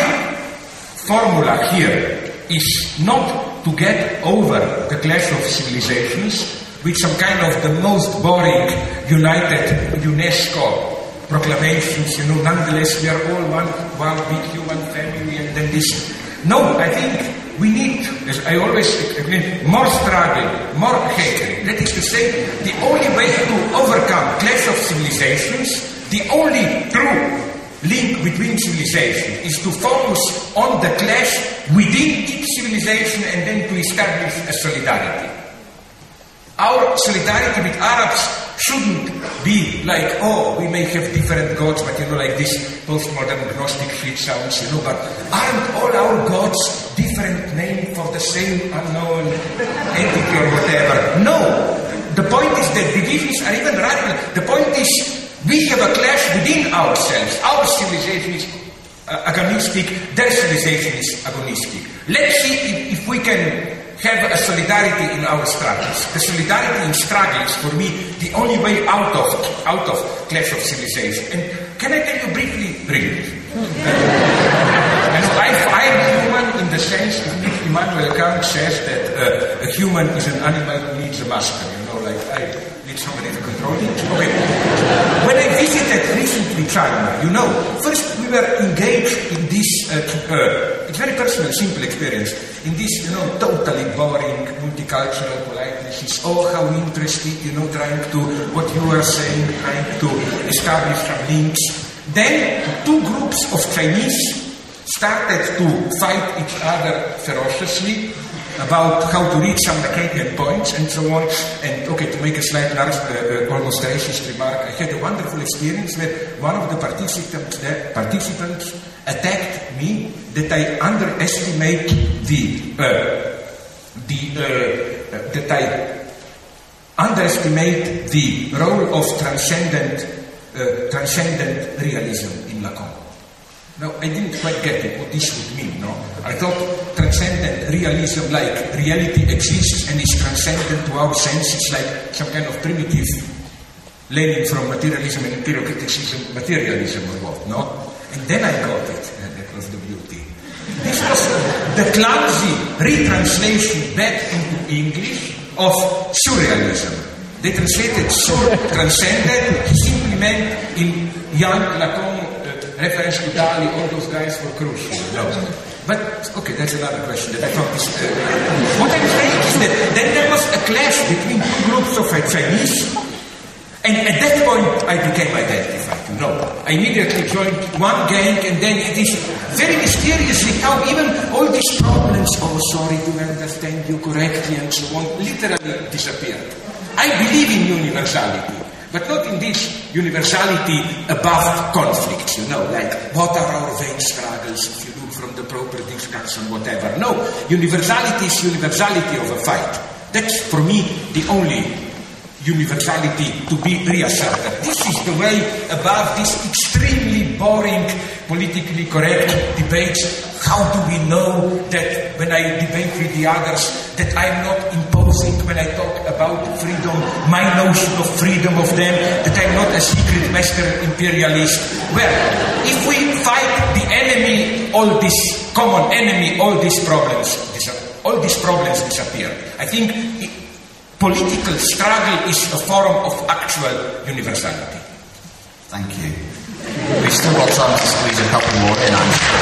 formula here is not to get over the clash of civilizations with some kind of the most boring United UNESCO proclamations, you know, nonetheless we are all one, one big human family and then this. No, I think we need, as I always explain, more struggle, more hatred. That is to say, the only way to overcome clash of civilizations, the only true link between civilizations is to focus on the clash within each civilization and then to establish a solidarity. Our solidarity with Arabs shouldn't be like, oh, we may have different gods, but you know, like this postmodern Gnostic shit sounds, you know, but aren't all our gods different name for the same unknown entity or whatever? No. The point is that divisions are even radical. The point is we have a clash within ourselves. Our civilization is uh, agonistic, their civilization is agonistic. Let's see if, if we can have a solidarity in our struggles. The solidarity in struggle is for me the only way out of out of clash of civilization. And can I tell you briefly, briefly? sense in which Immanuel Kant says that uh, a human is an animal who needs a master. You know, like I need somebody to control it. Okay. When I visited recently China, you know, first we were engaged in this, uh, uh, it's very personal, simple experience, in this, you know, totally boring multicultural politeness. Oh, how interesting, you know, trying to, what you are saying, trying to establish some links. Then two groups of Chinese started to fight each other ferociously about how to reach some Lacanian points and so on. And okay, to make a slight uh, uh, almost racist remark, I had a wonderful experience where one of the participants, the participants attacked me that I underestimate the uh, the uh, that I underestimate the role of transcendent uh, transcendent realism in Lacan. Now, I didn't quite get it, what this would mean, no? I thought transcendent realism, like reality exists and is transcendent to our senses, like some kind of primitive learning from materialism and empirical criticism, materialism or what, no? And then I got it, and that was the beauty. This was the clumsy retranslation back into English of surrealism. They translated sur transcendent, he simply meant in young Lacan reference to Dali, all those guys were crucial. No. But, okay, that's another question that I thought is, uh, what I'm saying is that then there was a clash between two groups of uh, Chinese, and at that point I became identified, know. I immediately joined one gang, and then it is very mysteriously how even all these problems, oh, sorry, to understand you correctly, and so on, literally disappeared. I believe in universality. But not in this universality above conflicts, you know, like what are our vain struggles if you look from the proper discussion, whatever. No, universality is universality of a fight. That's for me the only universality to be reasserted. This is the way above this extremely boring, politically correct debates. How do we know that when I debate with the others that I'm not imposing when I talk about freedom, my notion of freedom of them, that I'm not a secret Western imperialist. Well, if we fight the enemy, all this common enemy, all these problems, all these problems disappear. I think political struggle is a form of actual universality. Thank you. We've still got time to squeeze a couple more in, I'm sure.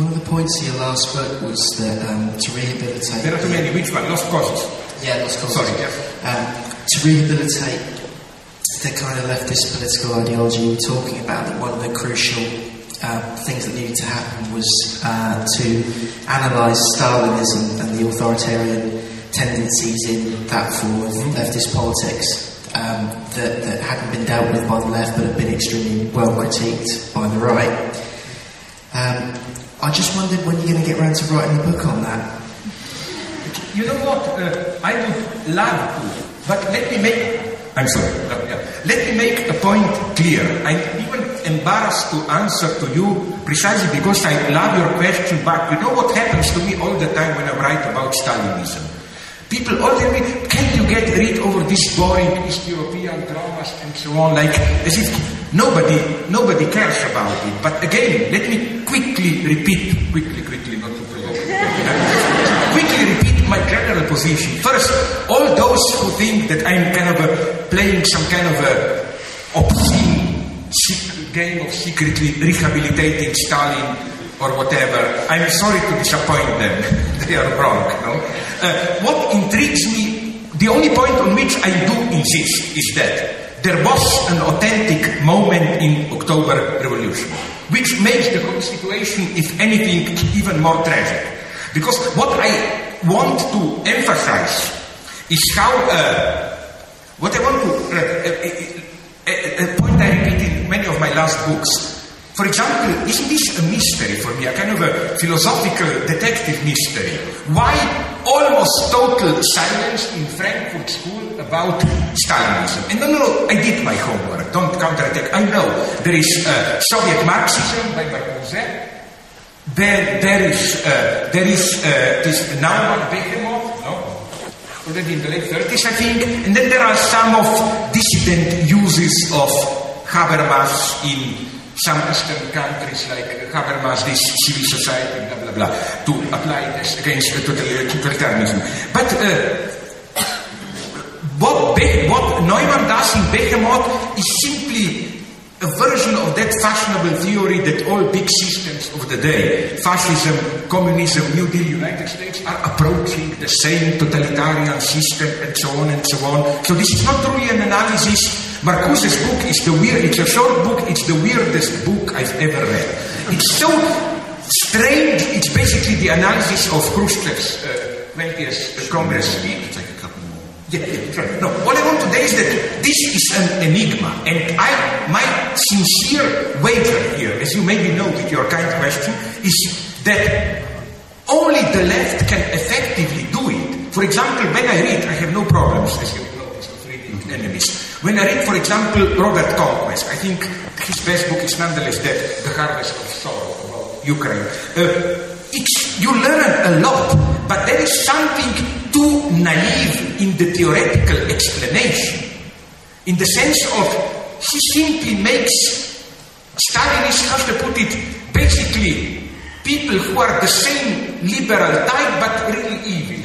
One of the points in your last book was that um, to rehabilitate. There are too many. Which one? Lost causes. Yeah, lost causes. Sorry. Yes. Um, to rehabilitate the kind of leftist political ideology you were talking about, that one of the crucial uh, things that needed to happen was uh, to analyse Stalinism and the authoritarian tendencies in that form of mm-hmm. leftist politics um, that, that hadn't been dealt with by the left but had been extremely well critiqued by the right. Um, I just wondered when you're going to get around to writing a book on that. You know what? Uh, I would love to, but let me make. I'm sorry. Let me make a point clear. I'm even embarrassed to answer to you precisely because I love your question. But you know what happens to me all the time when I write about Stalinism? People all tell me, can you get rid of this boring East European dramas and so on? Like as if Nobody, nobody cares about it. But again, let me quickly repeat, quickly, quickly, not to provoke. First, all those who think that I'm kind of a, playing some kind of a obscene game of secretly rehabilitating Stalin or whatever, I'm sorry to disappoint them. they are wrong. No? Uh, what intrigues me, the only point on which I do insist is that there was an authentic moment in October Revolution, which makes the whole situation, if anything, even more tragic. Because what I want to emphasize is how, uh, what I want to, uh, uh, uh, uh point I repeat in many of my last books, for example, isn't this a mystery for me, a kind of a philosophical detective mystery? Why almost total silence in Frankfurt School about Stalinism? And no, no, no, I did my homework. Don't counterattack. I know there is uh, Soviet Marxism by Marcuse. There, there is, uh, there is uh, this Neumann Behemoth, no? Already in the late 30s, I think. And then there are some of dissident uses of Habermas in some Eastern countries like Habermas, this civil society, blah, blah, blah, to apply this against totalitarianism. But uh, what, Be- what Neumann does in Behemoth is simply a version of that fashionable theory that all big systems of the day, fascism, communism, New Deal, United States, are approaching the same totalitarian system and so on and so on. So this is not really an analysis. Marcuse's book is the weird, it's a short book, it's the weirdest book I've ever read. It's so strange, it's basically the analysis of Khrushchev's uh, 20th Congress speech. Take a couple more. Yeah, yeah. No, what I want to say is that this is an enigma, and I, my sincere wager here, as you maybe know with your kind question, is that only the left can effectively do it. For example, when I read, I have no problems, as you of reading enemies. When I read, for example, Robert Conquest, I think his best book is nonetheless that, The Harvest of Sorrow, about Ukraine. Uh, it's, you learn a lot, but there is something too naive in the theoretical explanation. In the sense of, he simply makes Stalinists, how to put it, basically people who are the same liberal type but really evil.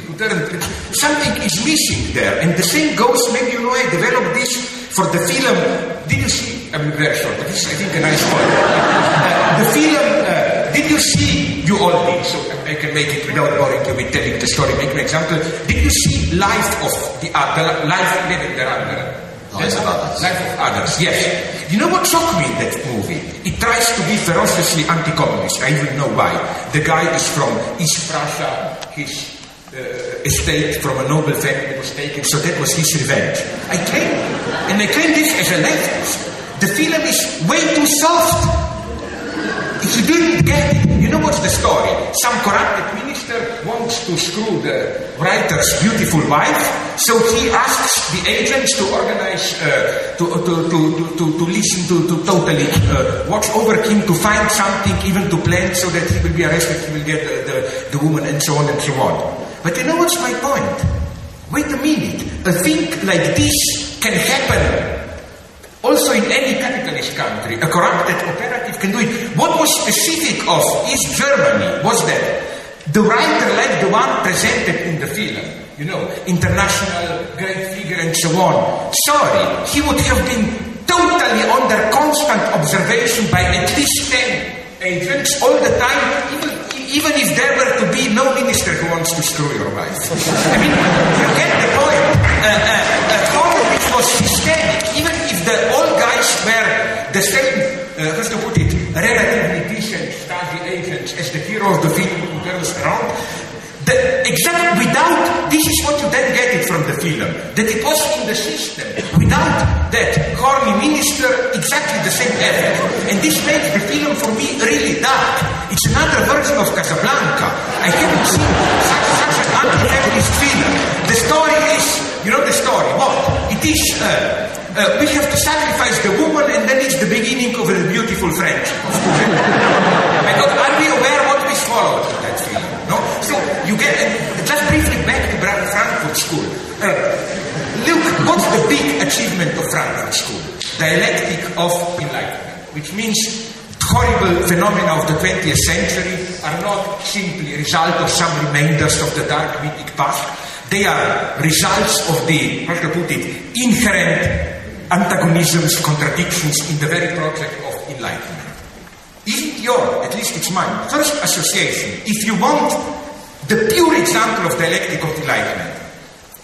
Something is missing there. And the same goes, maybe you know, I developed this for the film. Did you see? I'm very short, but this is, I think, a nice point. Uh, the film, uh, did you see? You all did, so I can make it without boring you with telling the story. Make an example. Did you see Life of the, other, Life Living the Other? Life of Others. Life of Others, yes. You know what shocked me in that movie? It tries to be ferociously anti-communist. I even know why. The guy is from East Prussia. His uh, estate from a noble family was taken, so that was his revenge. I claim, and I claim this as a leftist. The film is way too soft. If you didn't get it, you know what's the story? Some corrupted minister wants to screw the writer's beautiful wife, so he asks the agents to organize, uh, to, to, to, to, to, listen to, to totally uh, watch over him, to find something, even to plan so that he will be arrested, he will get the, the, the woman, and so on and so on. But you know what's my point? Wait a minute. A thing like this can happen also in any capitalist country. A corrupted operative can do it. What was specific of East Germany was that the writer, like the one presented in the film, you know, international great figure and so on, sorry, he would have been totally under constant observation by at least 10 agents all the time, even even if there were to be no minister who wants to screw your wife. I mean, you get the point. Uh, uh, Horowitz was systemic, the old guys were the same, uh, how to put it, relatively decent Stasi agents as the hero of the film who turns around. The exact without this is what you then get it from the film that it was in the system. Without that corny minister, exactly the same effect, and this makes the film for me really dark. It's another version of Casablanca. I haven't seen such, such an anti-feminist film. The story is, you know the story. What it is. Uh, uh, we have to sacrifice the woman, and then it's the beginning of a beautiful friendship. Thought, are we aware what we followed in that film? No? So you get, uh, just briefly back to Frankfurt School. Uh, look, what's the big achievement of Frankfurt School? Dialectic of enlightenment, which means horrible phenomena of the 20th century are not simply a result of some remainders of the dark mythic past. They are results of the, how to put it, inherent antagonisms, contradictions in the very project of enlightenment. Isn't your, at least it's mine, first association, if you want the pure example of dialectic of enlightenment,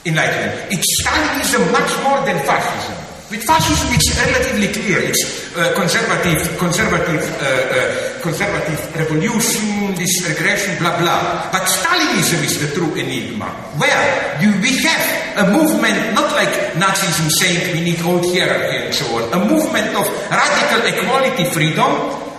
enlightenment, it's Stalinism much more than fascism. With fascism, it's relatively clear. It's uh, conservative, conservative, uh, uh, conservative revolution, this regression, blah blah. But Stalinism is the true enigma, where you, we have a movement, not like Nazism saying we need old hierarchy and so on, a movement of radical equality, freedom,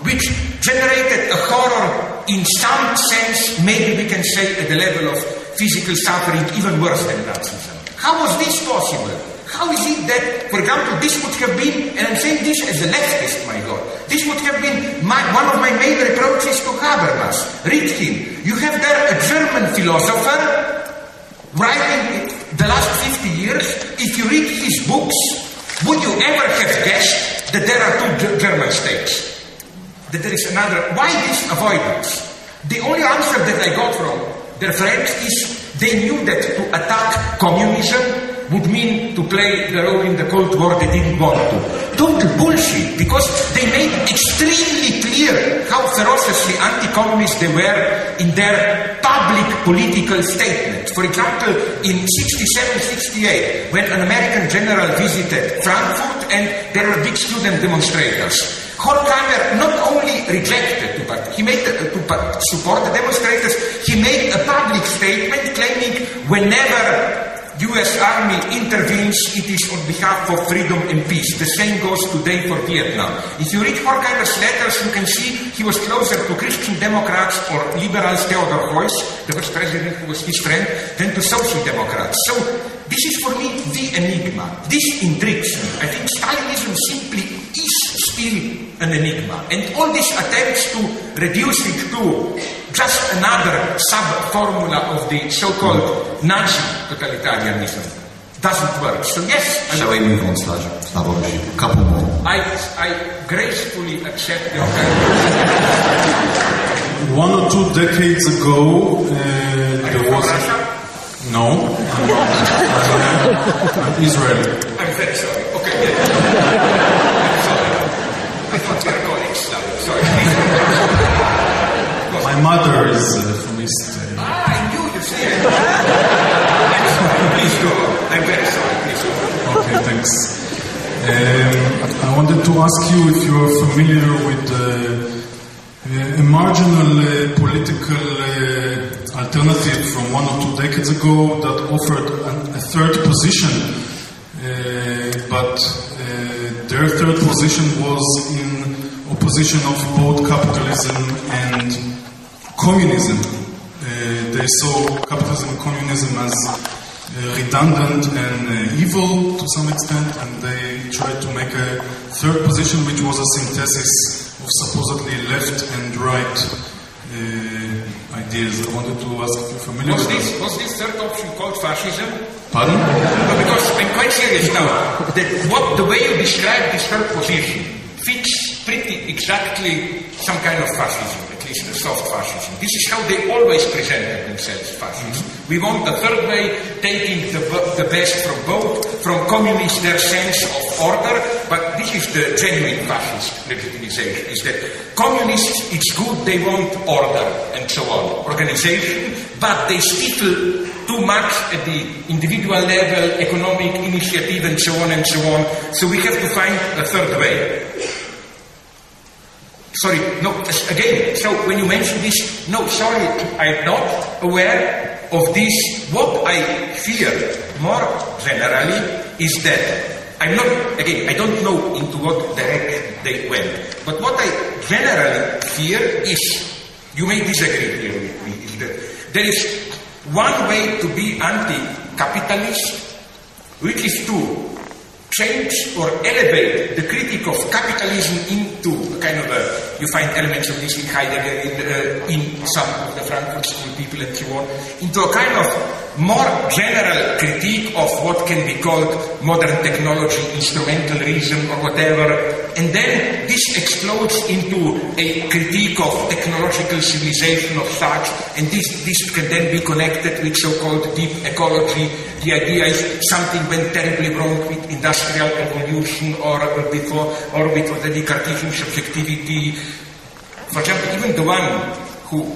which generated a horror in some sense, maybe we can say at the level of physical suffering, even worse than Nazism. How was this possible? How is it that, for example, this would have been, and I'm saying this as a leftist, my God, this would have been my, one of my main reproaches to Habermas. Read him. You have there a German philosopher writing the last 50 years. If you read his books, would you ever have guessed that there are two German states? that there is another. Why this avoidance? The only answer that I got from their friends is they knew that to attack communism would mean to play the role in the Cold War they didn't want to. Total bullshit, because they made extremely clear how ferociously anti-communist they were in their public political statement. For example, in 67-68, when an American general visited Frankfurt and there were big student demonstrators, Horkheimer not only rejected part- he made, uh, support the demonstrators, he made a public statement claiming whenever US Army intervenes, it is on behalf of freedom and peace. The same goes today for Vietnam. If you read Horkheimer's letters, you can see he was closer to Christian Democrats or liberals, Theodor Heuss, the first president who was his friend, than to Social Democrats. So this is for me the enigma. This intrigues me. I think Stalinism simply is still an enigma. And all these attempts to reduce it to just another sub-formula of the so-called Nazi totalitarianism doesn't work. So yes, I, Shall we move on, Slav- Slavoj? A couple more. I, I gracefully accept your One or two decades ago, uh, there was. Russia? No. I'm Israel. I'm very sorry. Okay. I'm sorry. I thought you were colleagues now. Sorry. Mother is uh, from East. Uh, ah, I knew you said it. Please go. I'm very sorry. Please go. Okay, thanks. Um, I wanted to ask you if you are familiar with uh, uh, a marginal uh, political uh, alternative from one or two decades ago that offered an, a third position, uh, but uh, their third position was in opposition of both capitalism and communism. Uh, they saw capitalism and communism as uh, redundant and uh, evil to some extent, and they tried to make a third position, which was a synthesis of supposedly left and right uh, ideas. I wanted to ask if you're familiar Was with this, was this third option called fascism? Pardon? No, because I'm quite serious now. That what the way you describe this third position fits pretty exactly some kind of fascism, least a soft fascism. This is how they always presented themselves, fascists. Mm-hmm. We want the third way, taking the, the best from both, from communists their sense of order, but this is the genuine fascist legitimization, is that communists, it's good, they want order and so on, organization, but they stifle too much at the individual level, economic initiative and so on and so on. So we have to find a third way. Sorry, no, again, so when you mention this, no, sorry, I'm not aware of this. What I fear more generally is that I'm not, again, I don't know into what direction they went, but what I generally fear is, you may disagree here with me, is that there is one way to be anti-capitalist, which is to change or elevate the critique of capitalism into a kind of a, you find elements of this in Heidegger, in, uh, in some of the Frankfurt School people and so on, into a kind of more general critique of what can be called modern technology, instrumental reason or whatever, and then this explodes into a critique of technological civilization of such, and this, this can then be connected with so-called deep ecology. The idea is something went terribly wrong with industrial evolution or before, or with the Cartesian subjectivity. For example, even the one who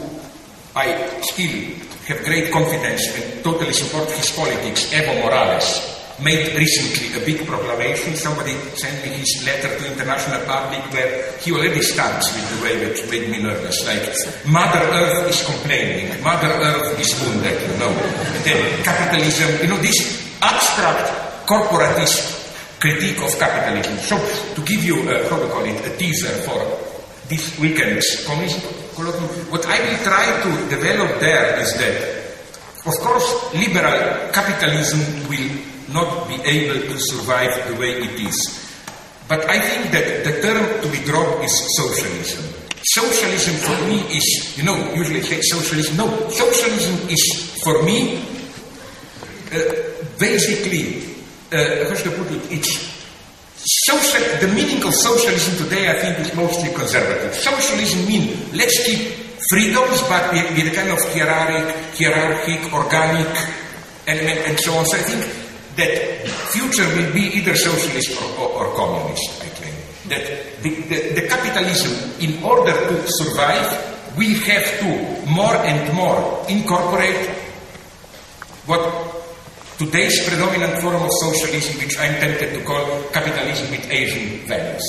I still have great confidence and totally support his politics, Evo Morales, made recently a big proclamation. Somebody sent me his letter to international public where he already starts with the way that made me nervous. Like, Mother Earth is complaining, Mother Earth is wounded, you know. Then capitalism, you know, this abstract corporatist critique of capitalism. So, to give you, uh, how to call it, a teaser for this weekend's communist colloquium, what I will try to develop there is that, of course, liberal capitalism will not be able to survive the way it is. But I think that the term to be dropped is socialism. Socialism for me is, you know, usually say socialism. No, socialism is for me uh, basically, uh, how should I put it? It's Social, the meaning of socialism today, I think, is mostly conservative. Socialism means let's keep freedoms, but with, a kind of hierarchic, hierarchic, organic element, and so on. So I think that future will be either socialist or, or, or communist. I claim that the, the, the capitalism, in order to survive, we have to more and more incorporate what today's predominant form of socialism, which I'm tempted to call capitalism with Asian values.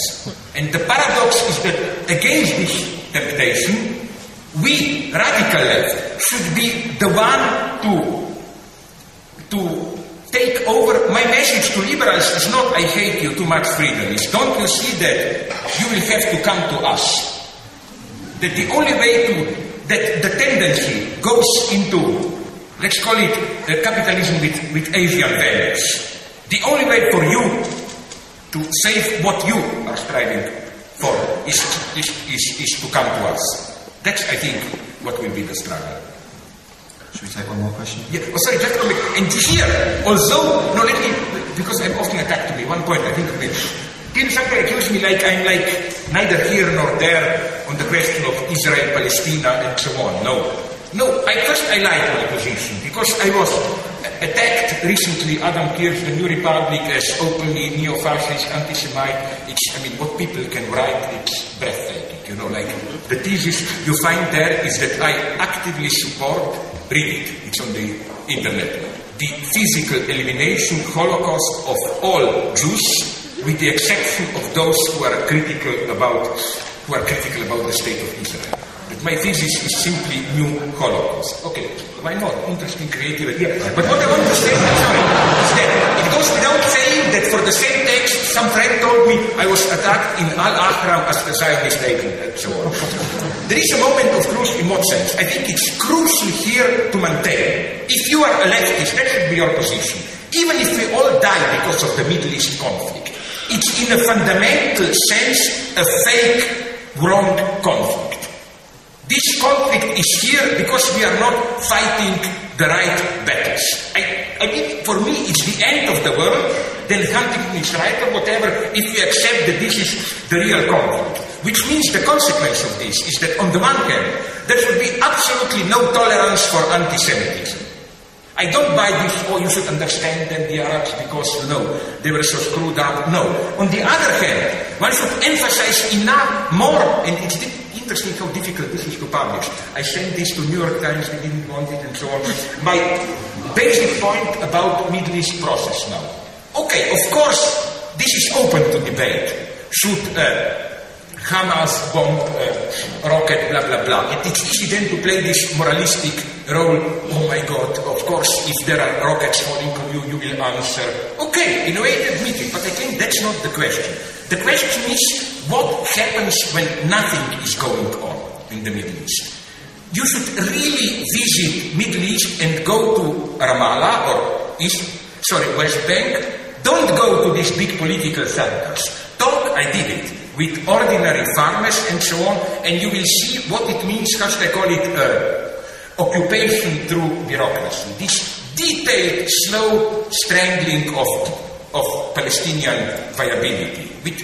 And the paradox is that against this temptation, we, radical left, should be the one to, to take over. My message to liberals is not, I hate you, too much freedom. It's, don't you see that you will have to come to us? That the only way to, that the tendency goes into, let's call it uh, capitalism with, with Asian values. The only way for you to save what you are striving for is, is, is, is to come to us. That's, I think, what will be the struggle. Should we take one more question? Yeah, oh, sorry, just a minute. And here, although, no, let me, because I'm often attacked to me, one point I think of it. Tim accused me like I'm like neither here nor there on the question of Israel, Palestine, and so on. No. No, I, first I like my position because I was attacked recently, Adam Kirsch, the New Republic, as openly neo-fascist, anti-Semite. It's, I mean, what people can write, it's breathtaking. You know, like the thesis you find there is that I actively support, read it, it's on the internet, the physical elimination, Holocaust of all Jews with the exception of those who are critical about who are critical about the state of Israel. My thesis is simply new Holocaust. Okay, why not? Interesting, creative idea. But what I want to say, sorry, is that it goes without saying that for the same text, some friend told me I was attacked in Al Ahram as a Zionist agent and so on. There is a moment of truth in what sense? I think it's crucial here to maintain. If you are a leftist, that should be your position. Even if we all die because of the Middle East conflict, it's in a fundamental sense a fake, wrong conflict. This conflict is here because we are not fighting the right battles. I, I mean, for me, it's the end of the world, then hunting is right or whatever, if we accept that this is the real conflict. Which means the consequence of this is that on the one hand, there should be absolutely no tolerance for anti-Semitism. I don't buy this, oh, you should understand them, the Arabs, because no, they were so screwed up. No. On the other hand, one should emphasize enough more, and it's interesting how difficult this is to publish. I sent this to New York Times, they didn't want it, and so on. My basic point about Middle East process now. Okay, of course, this is open to debate. Should uh, Hamas bomb uh, rocket, blah, blah, blah. And it's easy then to play this moralistic role. Oh my God, of course, if there are rockets falling on you, you will answer. Okay, in a way, admit it, but I think that's not the question. The question is what happens when nothing is going on in the Middle East? You should really visit Middle East and go to Ramallah or East, sorry, West Bank. Don't go to these big political centers. Talk, I did it with ordinary farmers and so on, and you will see what it means, how they call it, uh, occupation through bureaucracy. This detailed, slow strangling of, of Palestinian viability with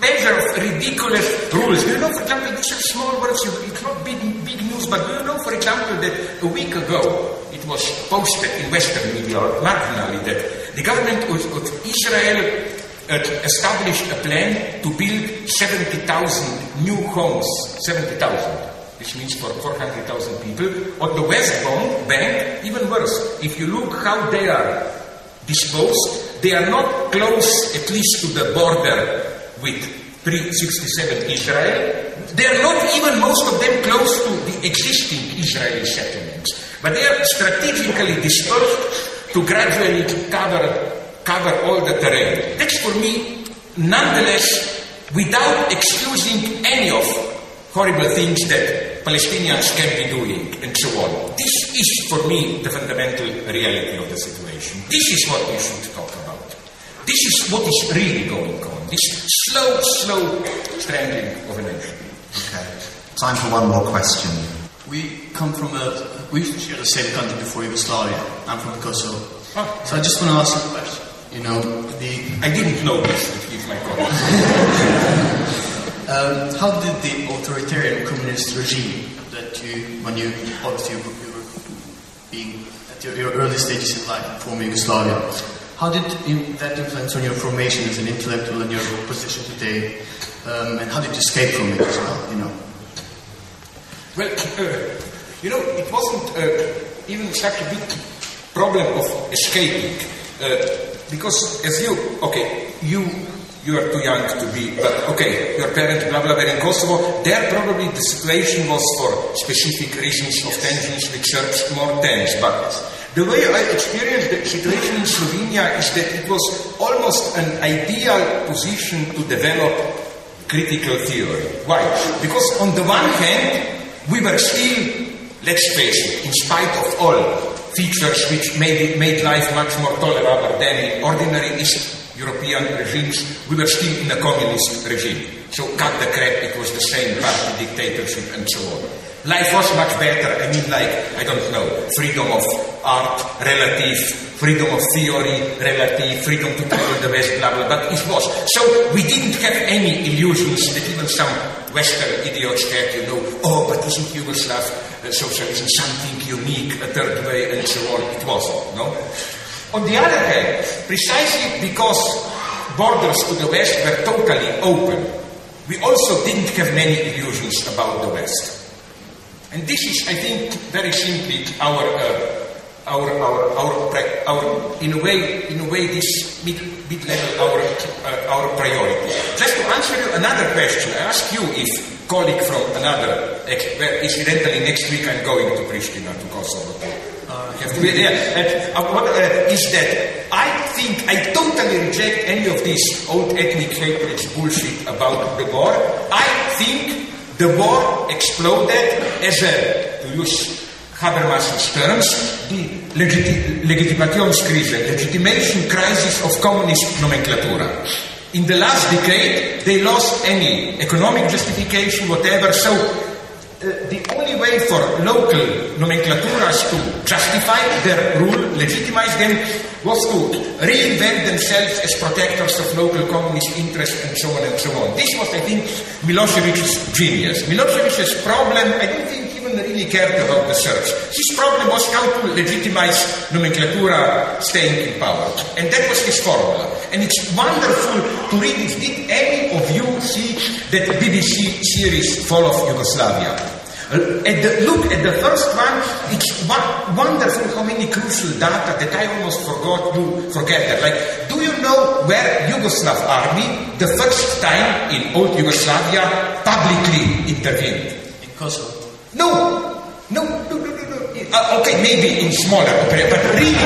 measure of ridiculous rules. Do you know, for example, these are small words, it's not big, big news, but do you know, for example, that a week ago it was posted in Western media, marginally, that the government of, of Israel Uh, established a plan to build 70,000 new homes, 70,000, which means for 400,000 people. On the West Bank, even worse, if you look how they are disposed, they are not close, at least to the border with pre-67 Israel. They are not even most of them close to the existing Israeli settlements, but they are strategically dispersed to gradually cover cover all the terrain. That's for me, nonetheless, without excusing any of horrible things that Palestinians can be doing and so on. This is for me the fundamental reality of the situation. This is what we should talk about. This is what is really going on. This slow, slow strangling of a nation. Okay. Time for one more question. We come from a, we share the same country before Yugoslavia. I'm from Kosovo. Oh. So I just want to ask you a question. You know, the I didn't know this. If you my colleagues. Um, how did the authoritarian communist regime that you, when you obviously you were, you were being at your, your early stages in life former Yugoslavia, how did in, that influence on your formation as an intellectual and your position today? Um, and how did you escape from it as well? You know. Well, uh, you know, it wasn't uh, even such a big problem of escaping, Uh, because as you, okay, you you are too young to be, but okay, your parents, blah blah, were in Kosovo. There probably the situation was for specific reasons of tensions with Serbs more tense, but the way I experienced the situation in Slovenia is that it was almost an ideal position to develop critical theory. Why? Because on the one hand, we were still, let's face it, in spite of all features which made, made life much more tolerable than in ordinary East European regimes, we were still in a communist regime. So cut the crap, it was the same party dictatorship and so on. Life was much better, I mean like, I don't know, freedom of art, relative, freedom of theory, relative, freedom to travel the West, blah, blah, but it was. So we didn't have any illusions that even some Western idiots had, you know, oh, but isn't Yugoslav uh, socialism something unique, a third way, and so on. It wasn't, no? On the other hand, precisely because borders to the West were totally open, we also didn't have many illusions about the West. And this is, I think, very simply our, uh, our, our, our, our, in a way, in a way, this mid, mid level, our, uh, our priority. Just to answer you another question, I ask you if colleague from another, where incidentally next week I'm going to Pristina, to Kosovo, uh, have to be there. And uh, what uh, is that? I think I totally reject any of this old ethnic hatred bullshit about the war. I think the war exploded as a, er to use Habermas's terms, the legiti- legitimationskrise, legitimation crisis of communist nomenclatura. In the last decade, they lost any economic justification, whatever. So uh, the only way for local nomenclaturas to justify their rule, legitimize them, was to reinvent themselves as protectors of local communist interests and so on and so on. This was, I think, Milosevic's genius. Milosevic's problem, I don't think even really cared about the Serbs. His problem was how to legitimize nomenclatura staying in power. And that was his formula. And it's wonderful to read it. Did of you see that BBC series Fall of Yugoslavia? Uh, at the, look at the first one, it's wonderful how many crucial data that I almost forgot to forget that. Like, do you know where Yugoslav army, the first time in old Yugoslavia, publicly intervened? In Kosovo. No, no, no, no, no. no. Uh, okay, maybe in smaller, but really,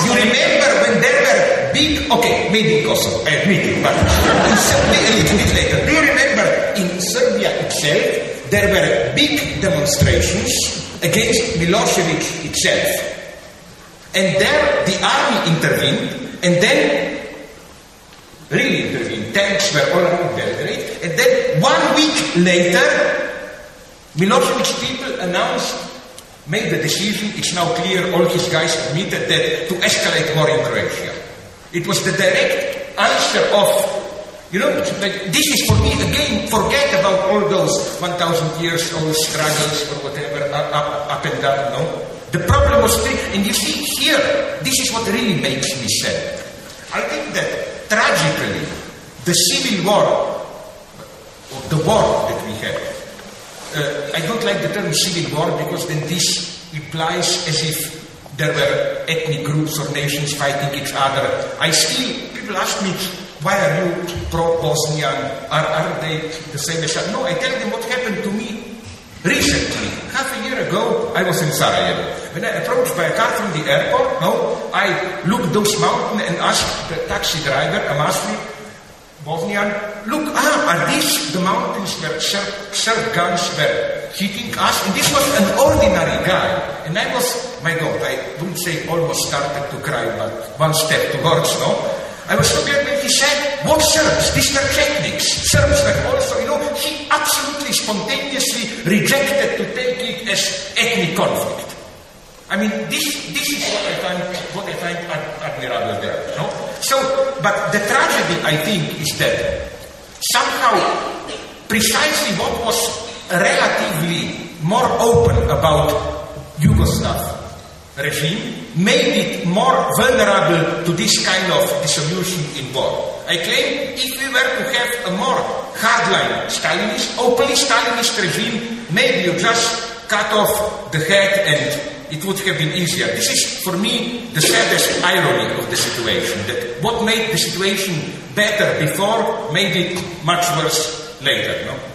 you remember when there were big, okay, maybe Kosovo, I admit it, but in Serbia a little bit later. Do you remember in Serbia itself, there were big demonstrations against Milosevic itself. And there the army intervened, and then really intervened. Tanks were all around Belgrade, and then one week later, Milosevic's people announced, made the decision, it's now clear, all his guys admitted that to escalate war in Croatia. It was the direct answer of, you know, this is for me, again, forget about all those 1,000 years old struggles or whatever, up, up, up and down, no? The problem was, and you see here, this is what really makes me sad. I think that tragically, the civil war, or the war that we had, uh, I don't like the term civil war because then this implies as if there were ethnic groups or nations fighting each other. I still, people ask me, why are you pro-Bosnian? Are, are they the same as No, I tell them what happened to me recently. Half a year ago, I was in Sarajevo. When I approached by a car from the airport, no, I looked those mountains and asked the taxi driver, a Muslim, Bosnian, look, ah, are these the mountains where Serb, guns were hitting us? And this was an ordinary guy. And I was, my God, I wouldn't say almost started to cry, but one step towards, no? I was glad when he said, what Serbs? These were Chetniks. Serbs were also, you know, he absolutely spontaneously rejected to take it as ethnic conflict. I mean, this, this is what I find, what I find ad- admirable there. No? So, but the tragedy, I think, is that somehow precisely what was relatively more open about Yugoslav regime made it more vulnerable to this kind of dissolution in war. I claim if we were to have a more hardline Stalinist, openly Stalinist regime, maybe you just cut off the head and it would have been easier. This is, for me, the saddest irony of the situation, that what made the situation better before made it much worse later. No?